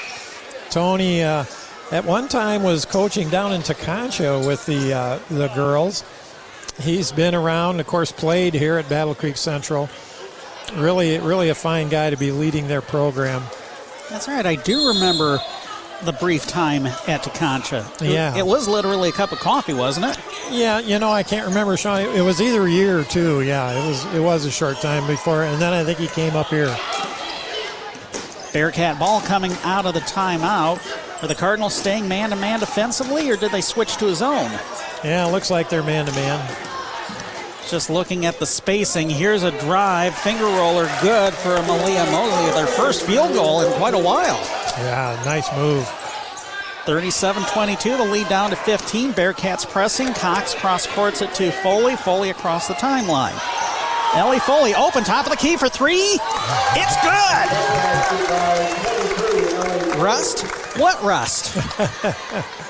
Speaker 3: Tony, uh, at one time, was coaching down in Tekonsha with the uh, the girls. He's been around, of course, played here at Battle Creek Central. Really, really a fine guy to be leading their program.
Speaker 2: That's right. I do remember the brief time at Tekonsha.
Speaker 3: Yeah.
Speaker 2: It was literally a cup of coffee, wasn't it?
Speaker 3: Yeah, you know, I can't remember, Sean. It was either a year or two. Yeah, it was it was a short time before, and then I think he came up here.
Speaker 2: Bearcat ball coming out of the timeout. Are the Cardinals staying man to man defensively, or did they switch to a zone?
Speaker 3: Yeah, it looks like they're man to man.
Speaker 2: Just looking at the spacing, here's a drive, finger roller, good for Malia Mosley, their first field goal in quite a while.
Speaker 3: Yeah, nice move.
Speaker 2: 37 22, the lead down to 15. Bearcats pressing. Cox cross courts it to Foley. Foley across the timeline. Ellie Foley open, top of the key for three. It's good. Rust? What rust?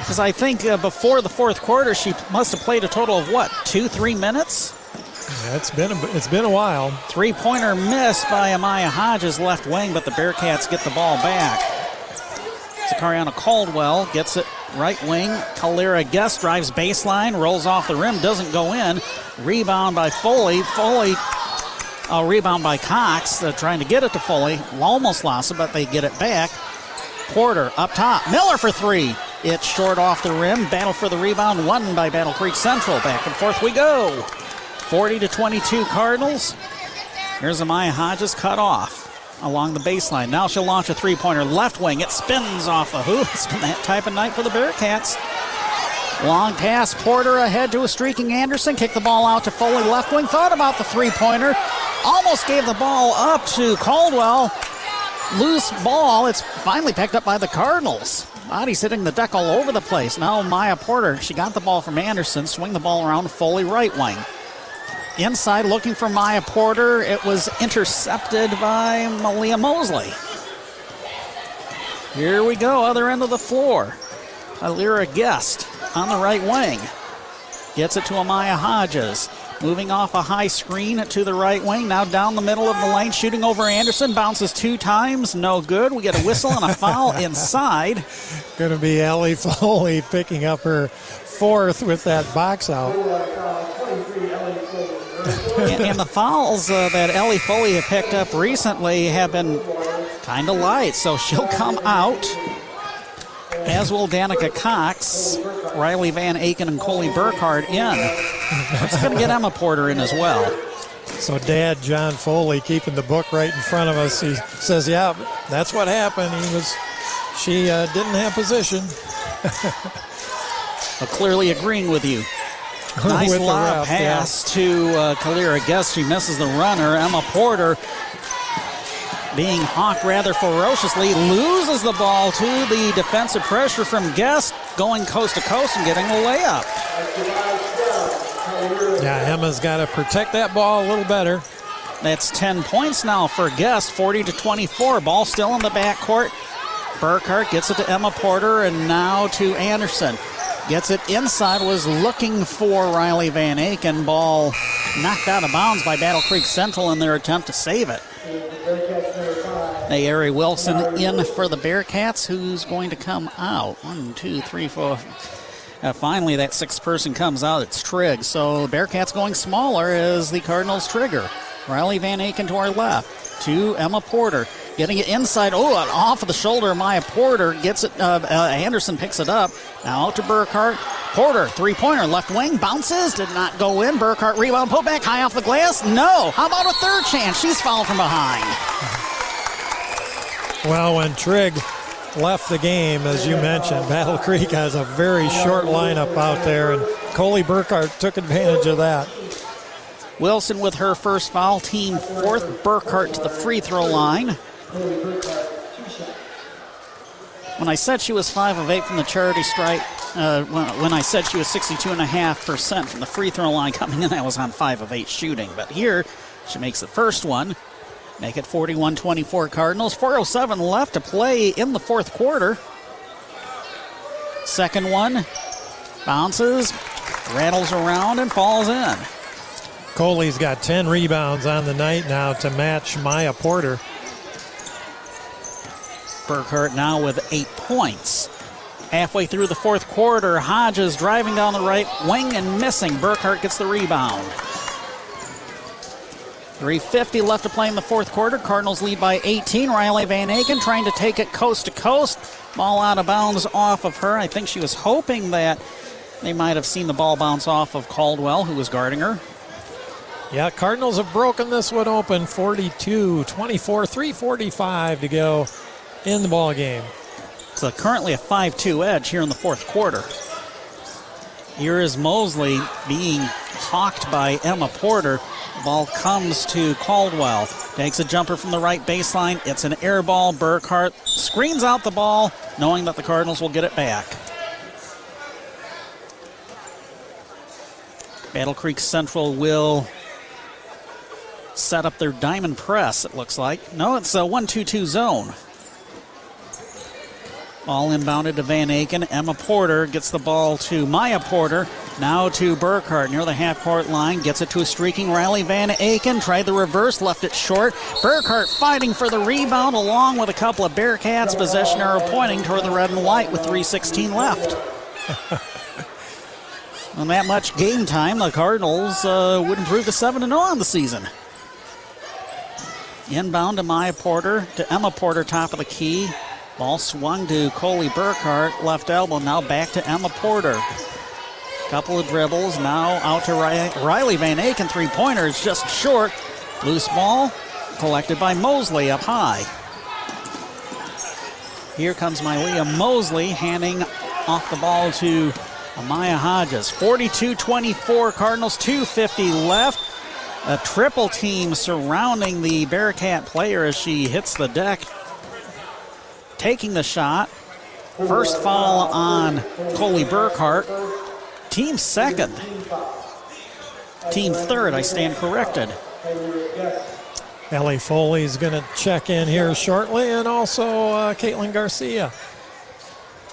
Speaker 2: Because I think uh, before the fourth quarter, she must have played a total of what, two, three minutes?
Speaker 3: Yeah, it's been a, it's been a while.
Speaker 2: Three pointer miss by Amaya Hodges left wing, but the Bearcats get the ball back. Zakariana Caldwell gets it right wing. Kalira Guest drives baseline, rolls off the rim, doesn't go in. Rebound by Foley. Foley, a rebound by Cox. They're trying to get it to Foley. Almost lost it, but they get it back. Porter up top. Miller for three. It's short off the rim. Battle for the rebound, won by Battle Creek Central. Back and forth we go. 40 to 22 Cardinals. Here's Amaya Hodges cut off along the baseline. Now she'll launch a three pointer left wing. It spins off the hoop. It's been that type of night for the Bearcats. Long pass, Porter ahead to a streaking Anderson. Kick the ball out to Foley left wing. Thought about the three pointer. Almost gave the ball up to Caldwell. Loose ball. It's finally picked up by the Cardinals. Body's hitting the deck all over the place. Now Maya Porter, she got the ball from Anderson. Swing the ball around Foley right wing. Inside looking for Maya Porter. It was intercepted by Malia Mosley. Here we go, other end of the floor. Kalira Guest on the right wing. Gets it to Amaya Hodges. Moving off a high screen to the right wing. Now down the middle of the lane, shooting over Anderson. Bounces two times. No good. We get a whistle and a foul inside.
Speaker 3: Going to be Ellie Foley picking up her fourth with that box out.
Speaker 2: and, and, the fouls uh, that Ellie Foley have picked up recently have been kind of light, so she'll come out. As will Danica Cox, Riley Van Aken, and Coley Burkhardt in. It's going to get Emma Porter in as well.
Speaker 3: So, Dad John Foley keeping the book right in front of us. He says, "Yeah, that's what happened. He was, she uh, didn't have position."
Speaker 2: well, clearly agreeing with you. Nice
Speaker 3: with
Speaker 2: lob
Speaker 3: ref,
Speaker 2: pass yeah. to uh, Kalira Guest. She misses the runner. Emma Porter, being hawked rather ferociously, loses the ball to the defensive pressure from Guest, going coast to coast and getting a layup.
Speaker 3: Yeah, Emma's got to protect that ball a little better.
Speaker 2: That's 10 points now for Guest, 40 to 24. Ball still in the backcourt. Burkhardt gets it to Emma Porter and now to Anderson. Gets it inside, was looking for Riley Van Aken. Ball knocked out of bounds by Battle Creek Central in their attempt to save it. Nayari Wilson in for the Bearcats. Who's going to come out? One, two, three, four. Uh, finally, that sixth person comes out. It's Trigg. So Bearcats going smaller as the Cardinals trigger. Riley Van Aken to our left. To Emma Porter. Getting it inside. Oh, off of the shoulder. Maya Porter gets it. Uh, uh, Anderson picks it up. Now out to Burkhart. Porter, three pointer, left wing, bounces, did not go in. Burkhart rebound, put back high off the glass. No. How about a third chance? She's fouled from behind.
Speaker 3: Well, when Trigg left the game, as you mentioned, Battle Creek has a very short lineup out there, and Coley Burkhart took advantage of that.
Speaker 2: Wilson with her first foul, team fourth. Burkhart to the free throw line. When I said she was 5 of 8 from the charity stripe, uh, when, I said she was 62.5% from the free throw line coming in, I was on 5 of 8 shooting. But here, she makes the first one. Make it 41 24 Cardinals. 4.07 left to play in the fourth quarter. Second one bounces, rattles around, and falls in.
Speaker 3: Coley's got 10 rebounds on the night now to match Maya Porter.
Speaker 2: Burkhart now with eight points. Halfway through the fourth quarter, Hodges driving down the right wing and missing. Burkhart gets the rebound. 350 left to play in the fourth quarter. Cardinals lead by 18. Riley Van Aken trying to take it coast to coast. Ball out of bounds off of her. I think she was hoping that they might have seen the ball bounce off of Caldwell, who was guarding her.
Speaker 3: Yeah, Cardinals have broken this one open 42 24, 345 to go in the ball game.
Speaker 2: It's a, currently a 5 2 edge here in the fourth quarter. Here is Mosley being hawked by Emma Porter. Ball comes to Caldwell. Takes a jumper from the right baseline. It's an air ball. Burkhart screens out the ball, knowing that the Cardinals will get it back. Battle Creek Central will set up their diamond press, it looks like. No, it's a 1 2 2 zone. Ball inbounded to Van Aken. Emma Porter gets the ball to Maya Porter. Now to Burkhart near the half court line. Gets it to a streaking Riley Van Aken. Tried the reverse, left it short. Burkhart fighting for the rebound along with a couple of Bearcats. Possession arrow pointing toward the red and white with 3.16 left. On that much game time, the Cardinals uh, would improve to 7 0 on the season. Inbound to Maya Porter, to Emma Porter, top of the key. Ball swung to Coley Burkhart, left elbow. Now back to Emma Porter. Couple of dribbles. Now out to Riley Van Aken. Three pointers just short. Loose ball collected by Mosley up high. Here comes Malia Mosley handing off the ball to Amaya Hodges. 42 24 Cardinals, 250 left. A triple team surrounding the Bearcat player as she hits the deck taking the shot. First foul on Coley Burkhart. Team second. Team third, I stand corrected.
Speaker 3: Ellie Foley is going to check in here shortly, and also uh, Caitlin Garcia.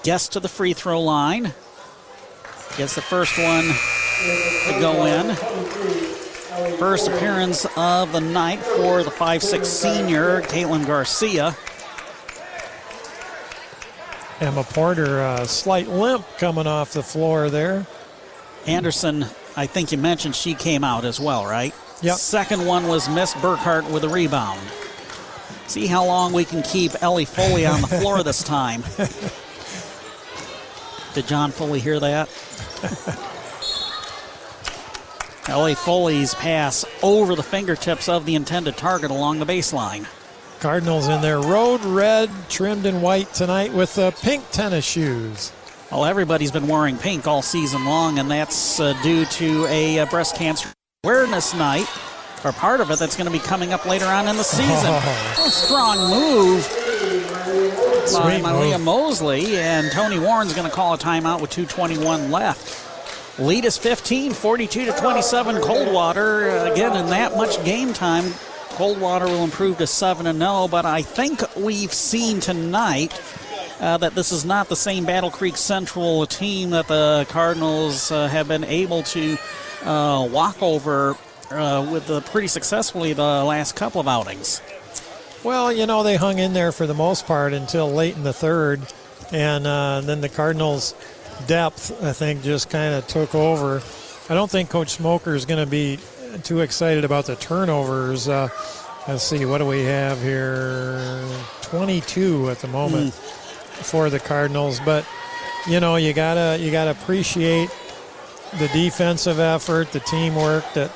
Speaker 2: Gets to the free throw line. Gets the first one to go in. First appearance of the night for the 5'6 senior, Caitlin Garcia.
Speaker 3: Emma Porter, a slight limp coming off the floor there.
Speaker 2: Anderson, I think you mentioned she came out as well, right?
Speaker 3: Yep.
Speaker 2: Second one was Miss Burkhart with a rebound. See how long we can keep Ellie Foley on the floor this time. Did John Foley hear that? Ellie Foley's pass over the fingertips of the intended target along the baseline.
Speaker 3: Cardinals in their road red, trimmed in white tonight with the pink tennis shoes.
Speaker 2: Well, everybody's been wearing pink all season long, and that's uh, due to a uh, breast cancer awareness night, or part of it that's going to be coming up later on in the season. Oh. Strong move by Malia Mosley, and Tony Warren's going to call a timeout with 2:21 left. Lead is 15, 42 to 27. Coldwater again in that much game time. Coldwater will improve to 7 and 0, but I think we've seen tonight uh, that this is not the same Battle Creek Central team that the Cardinals uh, have been able to uh, walk over uh, with the, pretty successfully the last couple of outings.
Speaker 3: Well, you know, they hung in there for the most part until late in the third, and uh, then the Cardinals depth, I think, just kind of took over. I don't think Coach Smoker is going to be too excited about the turnovers. Uh, let's see, what do we have here? 22 at the moment mm. for the Cardinals, but you know you gotta you gotta appreciate the defensive effort, the teamwork that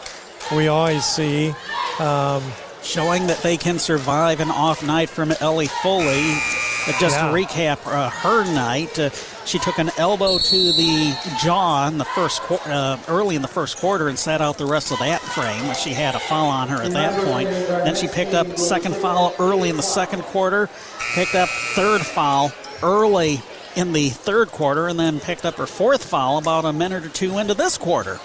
Speaker 3: we always see. Um,
Speaker 2: Showing that they can survive an off night from Ellie Foley. But just yeah. to recap uh, her night, uh, she took an elbow to the jaw in the first uh, early in the first quarter and sat out the rest of that frame. She had a foul on her at that point. Then she picked up second foul early in the second quarter, picked up third foul early in the third quarter, and then picked up her fourth foul about a minute or two into this quarter.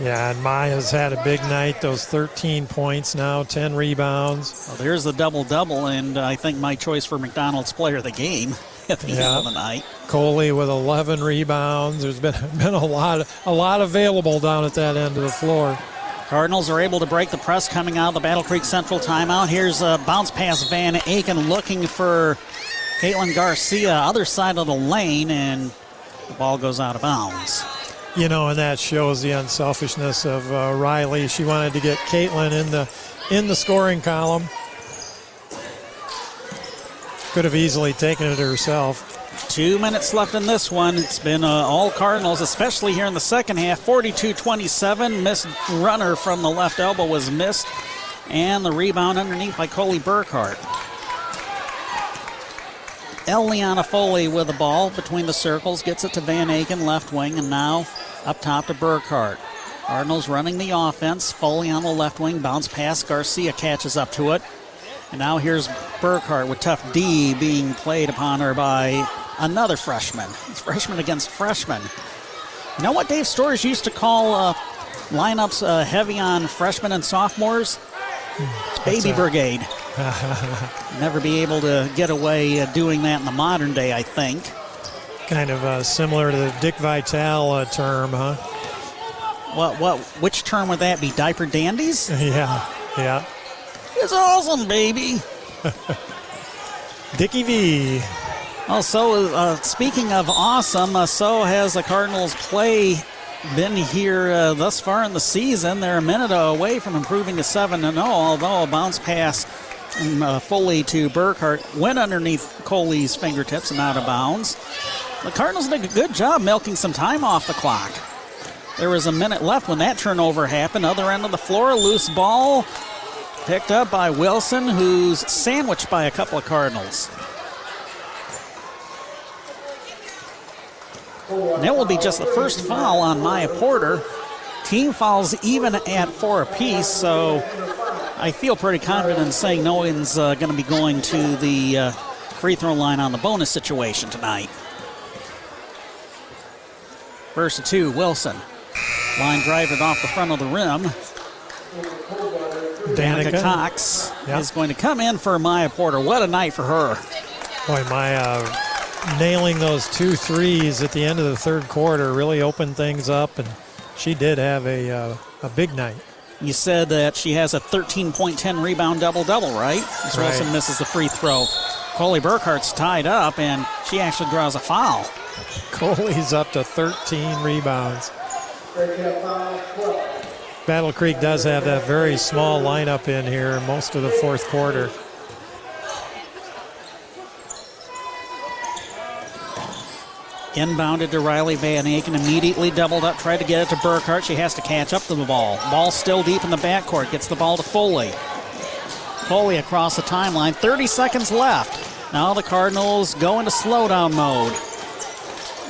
Speaker 3: Yeah, and Maya's had a big night. Those 13 points now, 10 rebounds.
Speaker 2: Well, there's the double double, and I think my choice for McDonald's player of the game at the yeah. end of the night.
Speaker 3: Coley with 11 rebounds. There's been been a lot a lot available down at that end of the floor.
Speaker 2: Cardinals are able to break the press coming out of the Battle Creek Central timeout. Here's a bounce pass Van Aken looking for Caitlin Garcia, other side of the lane, and the ball goes out of bounds.
Speaker 3: You know, and that shows the unselfishness of uh, Riley. She wanted to get Caitlin in the in the scoring column. Could have easily taken it herself.
Speaker 2: Two minutes left in this one. It's been uh, all Cardinals, especially here in the second half. 42 27. Missed runner from the left elbow was missed. And the rebound underneath by Coley Burkhart. Eliana Foley with the ball between the circles, gets it to Van Aken, left wing, and now up top to Burkhart. Cardinals running the offense. Foley on the left wing, bounce pass. Garcia catches up to it. And now here's Burkhart with tough D being played upon her by another freshman. It's freshman against freshman. You know what Dave Storrs used to call uh, lineups uh, heavy on freshmen and sophomores? Baby Brigade. Never be able to get away uh, doing that in the modern day, I think.
Speaker 3: Kind of uh, similar to the Dick Vitale uh, term, huh?
Speaker 2: What? What? Which term would that be? Diaper dandies?
Speaker 3: yeah, yeah.
Speaker 2: It's awesome, baby.
Speaker 3: Dickie V.
Speaker 2: Also, uh, speaking of awesome, uh, so has the Cardinals play been here uh, thus far in the season. They're a minute away from improving to 7 0, although a bounce pass from uh, Foley to Burkhart went underneath Coley's fingertips and out of bounds. The Cardinals did a good job milking some time off the clock. There was a minute left when that turnover happened. Other end of the floor, a loose ball picked up by Wilson, who's sandwiched by a couple of Cardinals. And that will be just the first foul on Maya Porter. Team fouls even at four apiece, so I feel pretty confident in saying no one's uh, going to be going to the uh, free throw line on the bonus situation tonight. First to two, Wilson. Line drive it off the front of the rim. Danica Cox yep. is going to come in for Maya Porter. What a night for her.
Speaker 3: Boy, Maya nailing those two threes at the end of the third quarter really opened things up, and she did have a, uh, a big night.
Speaker 2: You said that she has a 13.10 rebound double double, right? As right. Wilson misses the free throw. Coley Burkhart's tied up, and she actually draws a foul.
Speaker 3: Coley's up to 13 rebounds. Battle Creek does have that very small lineup in here most of the fourth quarter.
Speaker 2: Inbounded to Riley Van Aken, immediately doubled up, tried to get it to Burkhart. She has to catch up to the ball. Ball still deep in the backcourt, gets the ball to Foley. Foley across the timeline, 30 seconds left. Now the Cardinals go into slowdown mode.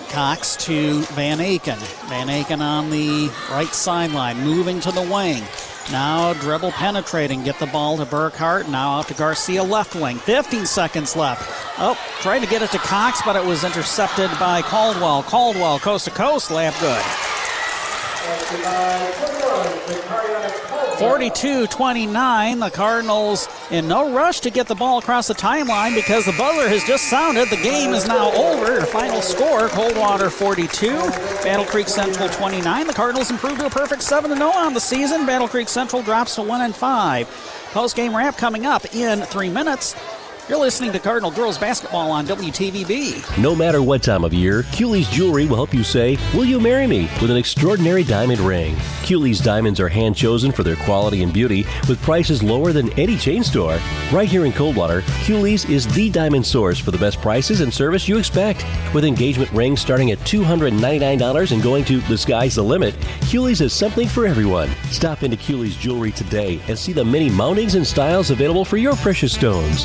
Speaker 2: Cox to Van Aken. Van Aken on the right sideline, moving to the wing. Now dribble penetrating, get the ball to Burkhart. Now out to Garcia left wing. 15 seconds left. Oh, tried to get it to Cox, but it was intercepted by Caldwell. Caldwell coast to coast, lap good. 42 29. The Cardinals in no rush to get the ball across the timeline because the buzzer has just sounded. The game is now over. Final score Coldwater 42, Battle Creek Central 29. The Cardinals improved to a perfect 7 0 on the season. Battle Creek Central drops to 1 and 5. Post game wrap coming up in three minutes. You're listening to Cardinal Girls Basketball on WTVB.
Speaker 30: No matter what time of year, Cooley's Jewelry will help you say, Will you marry me? with an extraordinary diamond ring. Cooley's diamonds are hand chosen for their quality and beauty with prices lower than any chain store. Right here in Coldwater, Cooley's is the diamond source for the best prices and service you expect. With engagement rings starting at $299 and going to the sky's the limit, Cooley's has something for everyone. Stop into Cooley's Jewelry today and see the many mountings and styles available for your precious stones.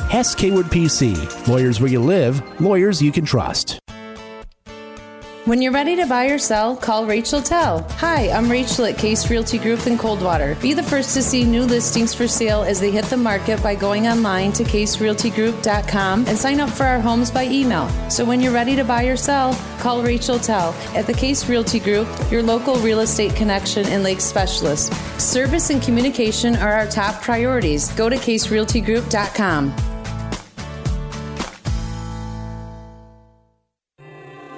Speaker 6: Hass Kaywood PC. Lawyers where you live, lawyers you can trust.
Speaker 31: When you're ready to buy or sell, call Rachel Tell. Hi, I'm Rachel at Case Realty Group in Coldwater. Be the first to see new listings for sale as they hit the market by going online to caserealtygroup.com and sign up for our homes by email. So when you're ready to buy or sell, call Rachel Tell at the Case Realty Group, your local real estate connection and lake specialist. Service and communication are our top priorities. Go to caserealtygroup.com.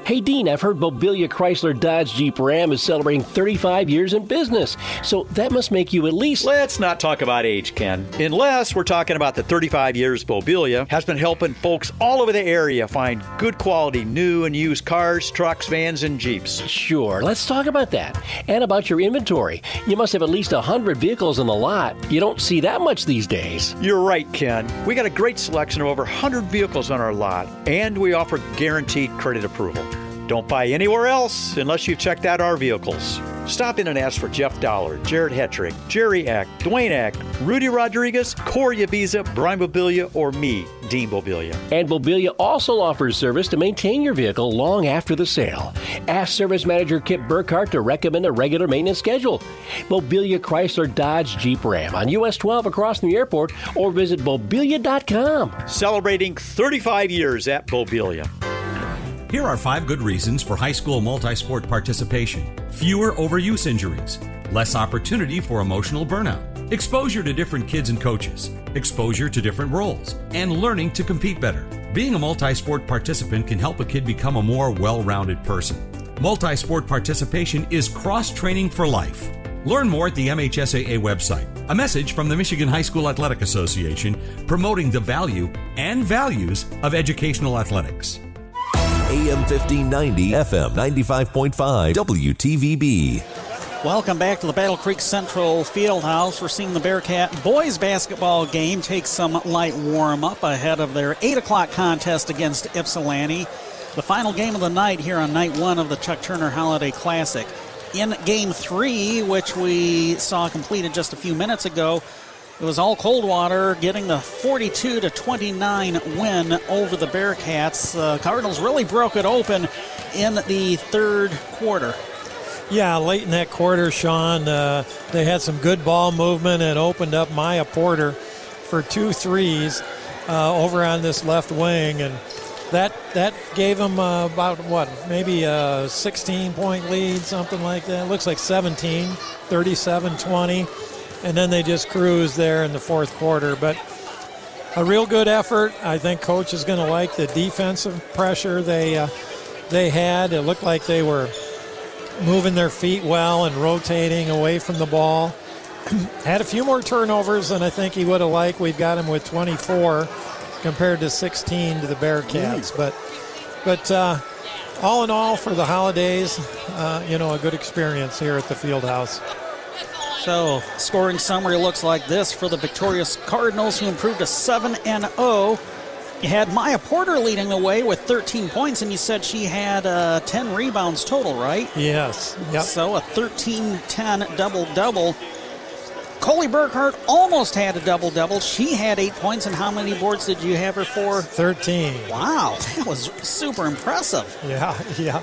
Speaker 30: Hey Dean, I've heard Mobilia Chrysler Dodge Jeep Ram is celebrating 35 years in business, so that must make you at least.
Speaker 32: Let's not talk about age, Ken. Unless we're talking about the 35 years Mobilia has been helping folks all over the area find good quality new and used cars, trucks, vans, and Jeeps.
Speaker 30: Sure, let's talk about that. And about your inventory. You must have at least 100 vehicles in the lot. You don't see that much these days.
Speaker 32: You're right, Ken. We got a great selection of over 100 vehicles on our lot, and we offer guaranteed credit approval. Don't buy anywhere else unless you've checked out our vehicles. Stop in and ask for Jeff Dollar, Jared Hetrick, Jerry Eck, Dwayne Eck, Rudy Rodriguez, Corey Abiza, Brian Mobilia, or me, Dean Mobilia.
Speaker 30: And Mobilia also offers service to maintain your vehicle long after the sale. Ask Service Manager Kip Burkhart to recommend a regular maintenance schedule. Mobilia Chrysler Dodge Jeep Ram on US 12 across from the airport or visit mobilia.com.
Speaker 32: Celebrating 35 years at Mobilia.
Speaker 33: Here are five good reasons for high school multi sport participation fewer overuse injuries, less opportunity for emotional burnout, exposure to different kids and coaches, exposure to different roles, and learning to compete better. Being a multi sport participant can help a kid become a more well rounded person. Multi sport participation is cross training for life. Learn more at the MHSAA website. A message from the Michigan High School Athletic Association promoting the value and values of educational athletics.
Speaker 1: AM 1590, FM 95.5, WTVB.
Speaker 2: Welcome back to the Battle Creek Central Fieldhouse. We're seeing the Bearcat boys basketball game take some light warm up ahead of their 8 o'clock contest against Ypsilanti. The final game of the night here on night one of the Chuck Turner Holiday Classic. In game three, which we saw completed just a few minutes ago, it was all Coldwater getting the 42 to 29 win over the Bearcats. Uh, Cardinals really broke it open in the third quarter.
Speaker 3: Yeah, late in that quarter, Sean, uh, they had some good ball movement and opened up Maya Porter for two threes uh, over on this left wing, and that that gave them uh, about what maybe a 16 point lead, something like that. It looks like 17, 37 20 and then they just cruised there in the fourth quarter. But a real good effort. I think coach is going to like the defensive pressure they uh, they had. It looked like they were moving their feet well and rotating away from the ball. had a few more turnovers than I think he would have liked. We've got him with 24 compared to 16 to the Bearcats, but but. Uh, all in all, for the holidays, uh, you know, a good experience here at the field house.
Speaker 2: So, scoring summary looks like this for the victorious Cardinals, who improved to 7 and 0. You had Maya Porter leading the way with 13 points, and you said she had uh, 10 rebounds total, right?
Speaker 3: Yes. Yep.
Speaker 2: So, a 13 10 double double. Coley Burkhart almost had a double double. She had eight points, and how many boards did you have her for?
Speaker 3: 13.
Speaker 2: Wow, that was super impressive.
Speaker 3: Yeah, yeah.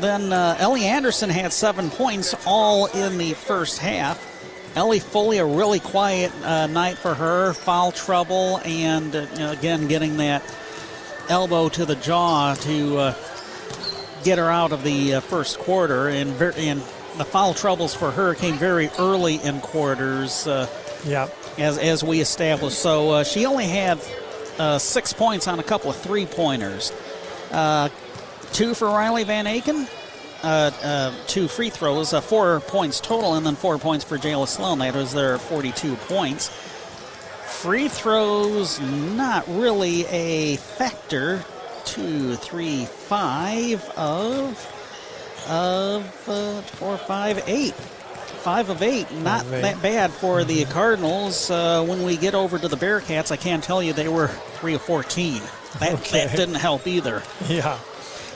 Speaker 2: Then uh, Ellie Anderson had seven points all in the first half. Ellie Foley, a really quiet uh, night for her. Foul trouble, and uh, you know, again, getting that elbow to the jaw to uh, get her out of the uh, first quarter. And, ver- and the foul troubles for her came very early in quarters. Uh,
Speaker 3: yeah.
Speaker 2: As, as we established. So uh, she only had uh, six points on a couple of three pointers. Uh, two for Riley Van Aken, uh, uh, two free throws, uh, four points total, and then four points for Jayla Sloan. That was their 42 points. Free throws, not really a factor. Two, three, five of of uh, four, five, eight. Five of eight, not
Speaker 3: of eight.
Speaker 2: that bad for the Cardinals. Uh, when we get over to the Bearcats, I can't tell you they were three of 14. That,
Speaker 3: Okay.
Speaker 2: that didn't help either.
Speaker 3: Yeah.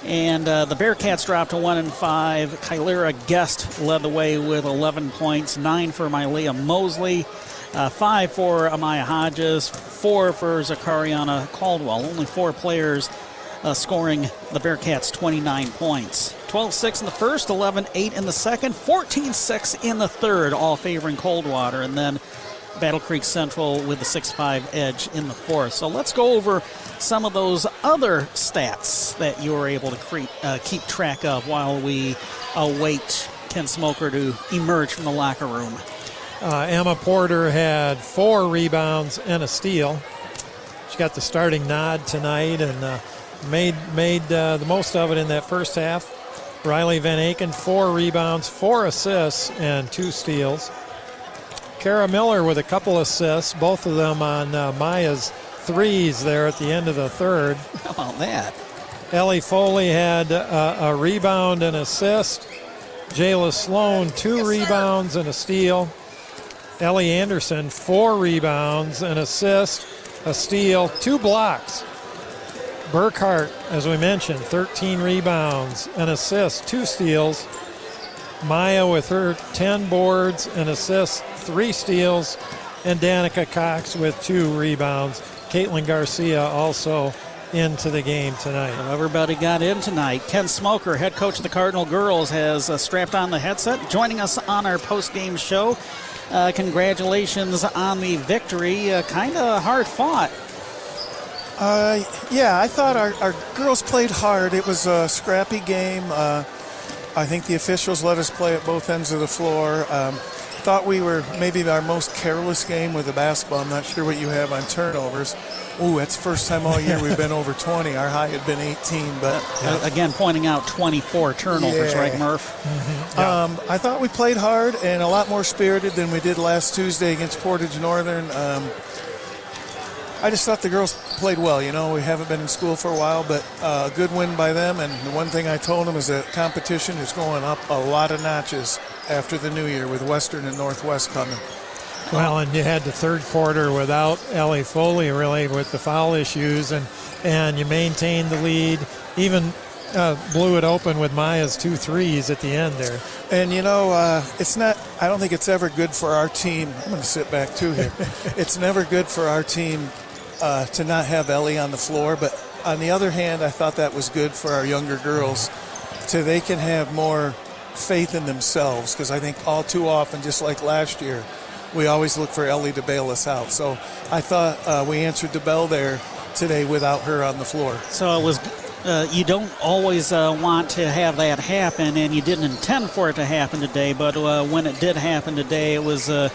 Speaker 2: And uh, the Bearcats dropped to one and five. Kalira Guest led the way with 11 points, nine for Malia Mosley, uh, five for Amaya Hodges, four for Zakariana Caldwell. Only four players uh, scoring the Bearcats 29 points. 12 6 in the first, 11 8 in the second, 14 6 in the third, all favoring Coldwater. And then Battle Creek Central with the 6 5 edge in the fourth. So let's go over some of those other stats that you were able to uh, keep track of while we await Ken Smoker to emerge from the locker room.
Speaker 3: Uh, Emma Porter had four rebounds and a steal. She got the starting nod tonight and uh, made made uh, the most of it in that first half. Riley Van Aken, four rebounds, four assists, and two steals. Kara Miller with a couple assists, both of them on uh, Maya's threes there at the end of the third.
Speaker 2: How about that?
Speaker 3: Ellie Foley had uh, a rebound and assist. Jayla Sloan, two rebounds and a steal. Ellie Anderson, four rebounds, an assist, a steal, two blocks. Burkhart, as we mentioned, 13 rebounds, an assist, two steals. Maya with her 10 boards, and assist, three steals. And Danica Cox with two rebounds. Caitlin Garcia also into the game tonight.
Speaker 2: So everybody got in tonight. Ken Smoker, head coach of the Cardinal Girls, has uh, strapped on the headset, joining us on our post-game show. Uh, congratulations on the victory. Uh, kind of hard fought.
Speaker 34: Uh, yeah, I thought our, our girls played hard. It was a scrappy game. I think the officials let us play at both ends of the floor. Um, thought we were maybe our most careless game with the basketball. I'm not sure what you have on turnovers. Ooh, that's the first time all year we've been over 20. Our high had been 18, but
Speaker 2: Uh, again, pointing out 24 turnovers,
Speaker 34: Yeah.
Speaker 2: right, Murph?
Speaker 34: Um, I thought we played hard and a lot more spirited than we did last Tuesday against Portage Northern. Um, I just thought the girls played well. You know, we haven't been in school for a while, but uh, a good win by them. And the one thing I told them is that competition is going up a lot of notches after the new year with Western and Northwest coming.
Speaker 3: Well, and you had the third quarter without Ellie Foley really with the foul issues, and and you maintained the lead. Even uh, blew it open with Maya's two threes at the end there.
Speaker 34: And you know, uh, it's not. I don't think it's ever good for our team. I'm going to sit back too here. it's never good for our team uh, to not have Ellie on the floor. But on the other hand, I thought that was good for our younger girls, so they can have more faith in themselves. Because I think all too often, just like last year, we always look for Ellie to bail us out. So I thought uh, we answered the bell there today without her on the floor.
Speaker 2: So it was. Uh, you don't always uh, want to have that happen, and you didn't intend for it to happen today. But uh, when it did happen today, it was uh,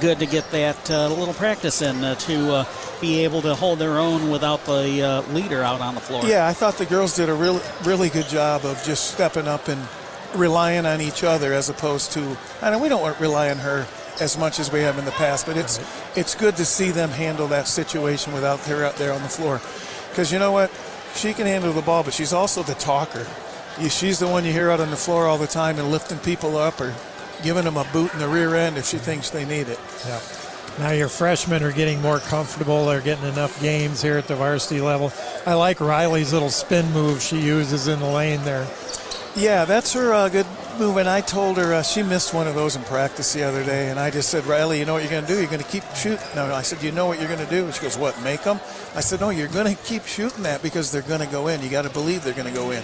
Speaker 2: good to get that uh, little practice in uh, to uh, be able to hold their own without the uh, leader out on the floor.
Speaker 34: Yeah, I thought the girls did a really, really good job of just stepping up and relying on each other as opposed to. I know we don't rely on her as much as we have in the past, but it's it's good to see them handle that situation without her out there on the floor. Because you know what, she can handle the ball, but she's also the talker. She's the one you hear out on the floor all the time and lifting people up or giving them a boot in the rear end if she thinks they need it.
Speaker 3: Yeah. Now your freshmen are getting more comfortable. They're getting enough games here at the varsity level. I like Riley's little spin move she uses in the lane there.
Speaker 34: Yeah, that's her uh, good move. And I told her uh, she missed one of those in practice the other day. And I just said, Riley, you know what you're going to do? You're going to keep shooting. No, no, I said, you know what you're going to do? And she goes, what, make them? I said, no, you're going to keep shooting that because they're going to go in. You got to believe they're going to go in.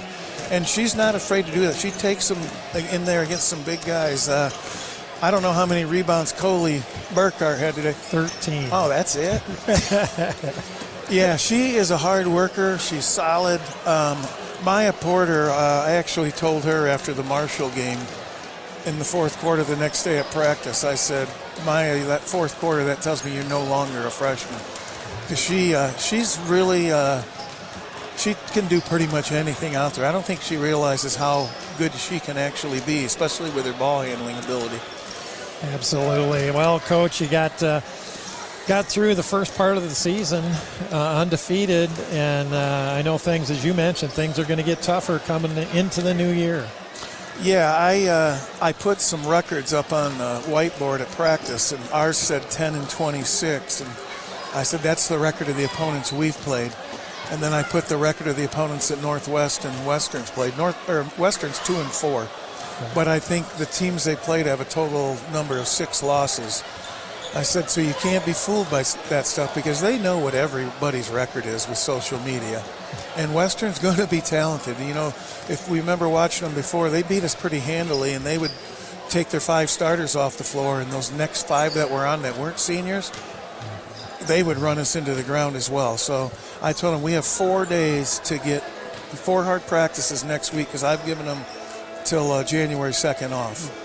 Speaker 34: And she's not afraid to do that. She takes them in there against some big guys. Uh, I don't know how many rebounds Coley Burkhart had today.
Speaker 3: 13.
Speaker 34: Oh, that's it? yeah, she is a hard worker. She's solid. Um, Maya Porter, uh, I actually told her after the Marshall game in the fourth quarter the next day at practice, I said, Maya, that fourth quarter, that tells me you're no longer a freshman. Because she, uh, she's really, uh, she can do pretty much anything out there. I don't think she realizes how good she can actually be, especially with her ball handling ability.
Speaker 3: Absolutely. Well, coach, you got uh, got through the first part of the season uh, undefeated, and uh, I know things, as you mentioned, things are going to get tougher coming into the new year.
Speaker 34: Yeah, I uh, I put some records up on the whiteboard at practice, and ours said 10 and 26, and I said that's the record of the opponents we've played. And then I put the record of the opponents that Northwest and Westerns played. North or Westerns two and four. But I think the teams they played have a total number of six losses. I said, so you can't be fooled by that stuff because they know what everybody's record is with social media. And Western's going to be talented. You know, if we remember watching them before, they beat us pretty handily and they would take their five starters off the floor, and those next five that were on that weren't seniors, they would run us into the ground as well. So I told them we have four days to get four hard practices next week because I've given them till uh, January 2nd off.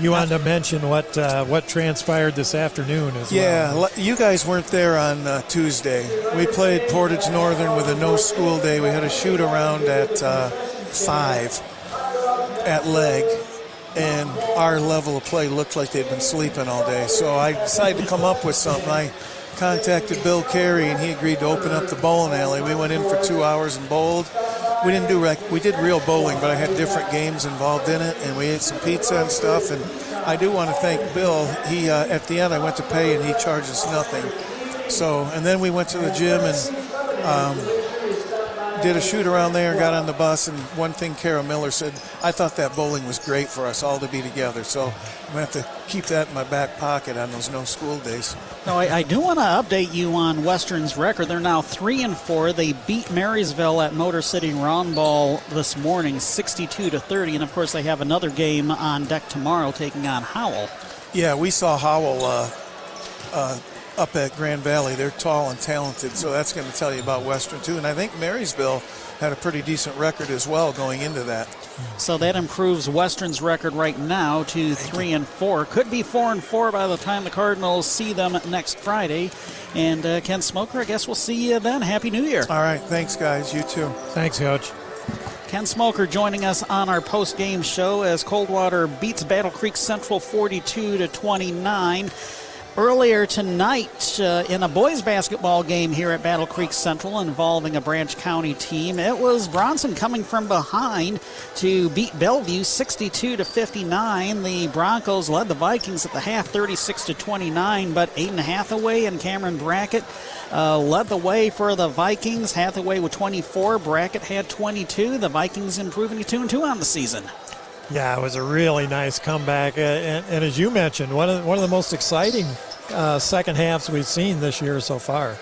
Speaker 3: You wanted to mention what uh, what transpired this afternoon as
Speaker 34: yeah,
Speaker 3: well.
Speaker 34: Yeah, you guys weren't there on uh, Tuesday. We played Portage Northern with a no school day. We had a shoot around at uh, five at leg, and our level of play looked like they'd been sleeping all day. So I decided to come up with something. I contacted Bill Carey, and he agreed to open up the bowling alley. We went in for two hours and bowled we didn't do rec- we did real bowling, but I had different games involved in it, and we ate some pizza and stuff. And I do want to thank Bill. He uh, at the end I went to pay, and he charged us nothing. So, and then we went to the gym and um, did a shoot around there, and got on the bus, and one thing Kara Miller said, I thought that bowling was great for us all to be together. So I'm going to have to keep that in my back pocket on those no school days.
Speaker 2: No, I, I do want to update you on Western's record. They're now three and four. They beat Marysville at Motor City Roundball this morning, 62 to 30, and of course they have another game on deck tomorrow, taking on Howell.
Speaker 34: Yeah, we saw Howell uh, uh, up at Grand Valley. They're tall and talented, so that's going to tell you about Western too. And I think Marysville had a pretty decent record as well going into that.
Speaker 2: So that improves Western's record right now to three and four. Could be four and four by the time the Cardinals see them next Friday. And uh, Ken Smoker, I guess we'll see you then. Happy New Year.
Speaker 34: All right, thanks guys. You too.
Speaker 3: Thanks, Coach.
Speaker 2: Ken Smoker joining us on our post-game show as Coldwater beats Battle Creek Central 42 to 29 earlier tonight uh, in a boys basketball game here at Battle Creek Central involving a Branch County team. It was Bronson coming from behind to beat Bellevue 62 to 59. The Broncos led the Vikings at the half 36 to 29, but Aiden Hathaway and Cameron Brackett uh, led the way for the Vikings. Hathaway with 24, Brackett had 22. The Vikings improving to 2 and 2 on the season.
Speaker 3: Yeah, it was a really nice comeback, and, and, as you mentioned, one of one of the most exciting uh, second halves we've seen this year so far.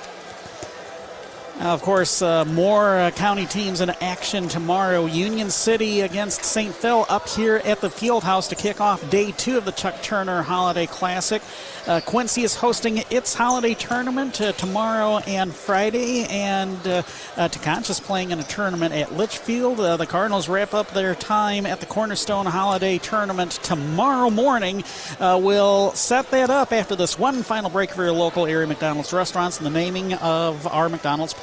Speaker 2: Of course, uh, more uh, county teams in action tomorrow. Union City against St. Phil up here at the Field House to kick off day two of the Chuck Turner Holiday Classic. Uh, Quincy is hosting its holiday tournament uh, tomorrow and Friday, and uh, uh, playing in a tournament at Litchfield. Uh, the Cardinals wrap up their time at the Cornerstone Holiday Tournament tomorrow morning. Uh, we'll set that up after this one final break for your local area McDonald's restaurants and the naming of our McDonald's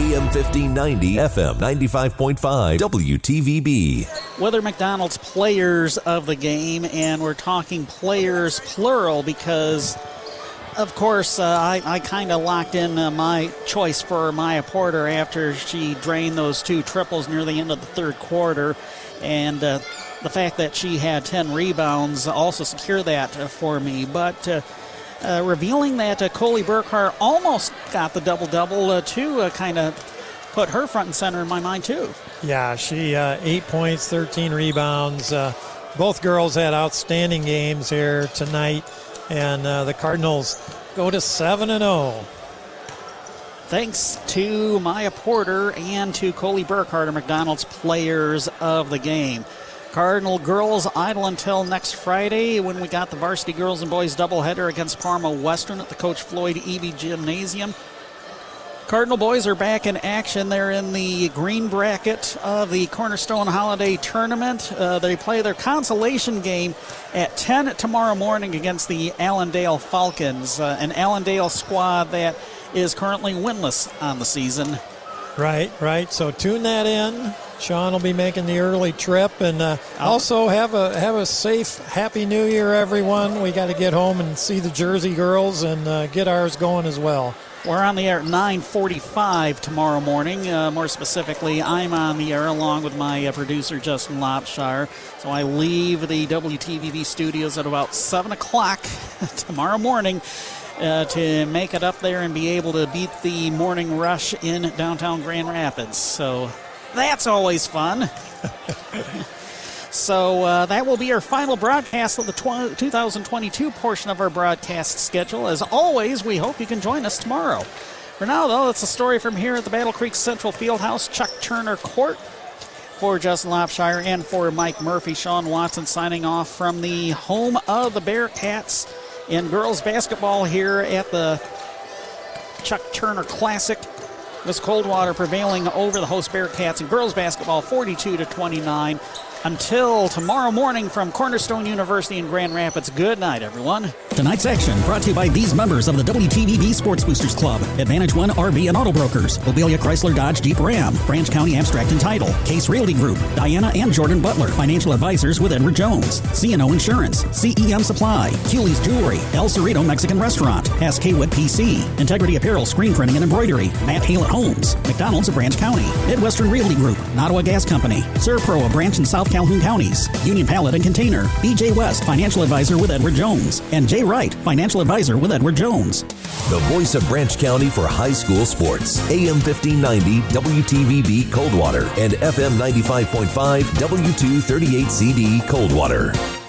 Speaker 1: AM 1590, FM 95.5, WTVB.
Speaker 2: Weather McDonald's players of the game, and we're talking players plural because, of course, uh, I, I kind of locked in uh, my choice for Maya Porter after she drained those two triples near the end of the third quarter. And uh, the fact that she had 10 rebounds also secured that for me. But uh, revealing that uh, Coley Burkhart almost got the double double uh, too, uh, kind of put her front and center in my mind too.
Speaker 3: Yeah, she uh, eight points, 13 rebounds. Uh, both girls had outstanding games here tonight, and the Cardinals go to seven and zero. Oh.
Speaker 2: Thanks to Maya Porter and to Coley Burkhart, McDonald's players of the game. Cardinal girls idle until next Friday when we got the varsity girls and boys doubleheader against Parma Western at the Coach Floyd Eby Gymnasium. Cardinal boys are back in action. They're in the green bracket of the Cornerstone Holiday Tournament. Uh, they play their consolation game at 10 tomorrow morning against the Allendale Falcons, uh, an Allendale squad that is currently winless on the season.
Speaker 3: Right, right. So tune that in. Sean will be making the early trip, and uh, also have a have a safe, happy New Year, everyone. We got to get home and see the Jersey girls and uh, get ours going as well.
Speaker 2: We're on the air at 9:45 tomorrow morning. Uh, more specifically, I'm on the air along with my uh, producer Justin Lopshire. So I leave the WTVB studios at about seven o'clock tomorrow morning. Uh, to make it up there and be able to beat the morning rush in downtown Grand Rapids. So that's always fun. so uh, that will be our final broadcast of the tw- 2022 portion of our broadcast schedule. As always, we hope you can join us tomorrow. For now, though, that's a story from here at the Battle Creek Central Fieldhouse, Chuck Turner Court. For Justin Lopshire and for Mike Murphy, Sean Watson signing off from the home of the Bearcats in girls basketball here at the Chuck Turner Classic. Miss Coldwater prevailing over the host Bearcats in girls basketball 42 to 29. Until tomorrow morning from Cornerstone University in Grand Rapids. Good night, everyone.
Speaker 35: Tonight's action brought to you by these members of the WTVB Sports Boosters Club Advantage One RV and Auto Brokers, Mobilia Chrysler Dodge Jeep Ram, Branch County Abstract and Title, Case Realty Group, Diana and Jordan Butler, Financial Advisors with Edward Jones, CNO Insurance, CEM Supply, Cooley's Jewelry, El Cerrito Mexican Restaurant, Hass Kaywood PC, Integrity Apparel Screen Printing and Embroidery, Matt Hallett Homes, McDonald's of Branch County, Midwestern Realty Group, Nottawa Gas Company, Servpro of Branch and South Calhoun Counties, Union Pallet and Container, BJ West, Financial Advisor with Edward Jones, and Jay Wright, Financial Advisor with Edward Jones.
Speaker 1: The voice of Branch County for high school sports. AM 1590 WTVB Coldwater and FM 95.5 W238CD Coldwater.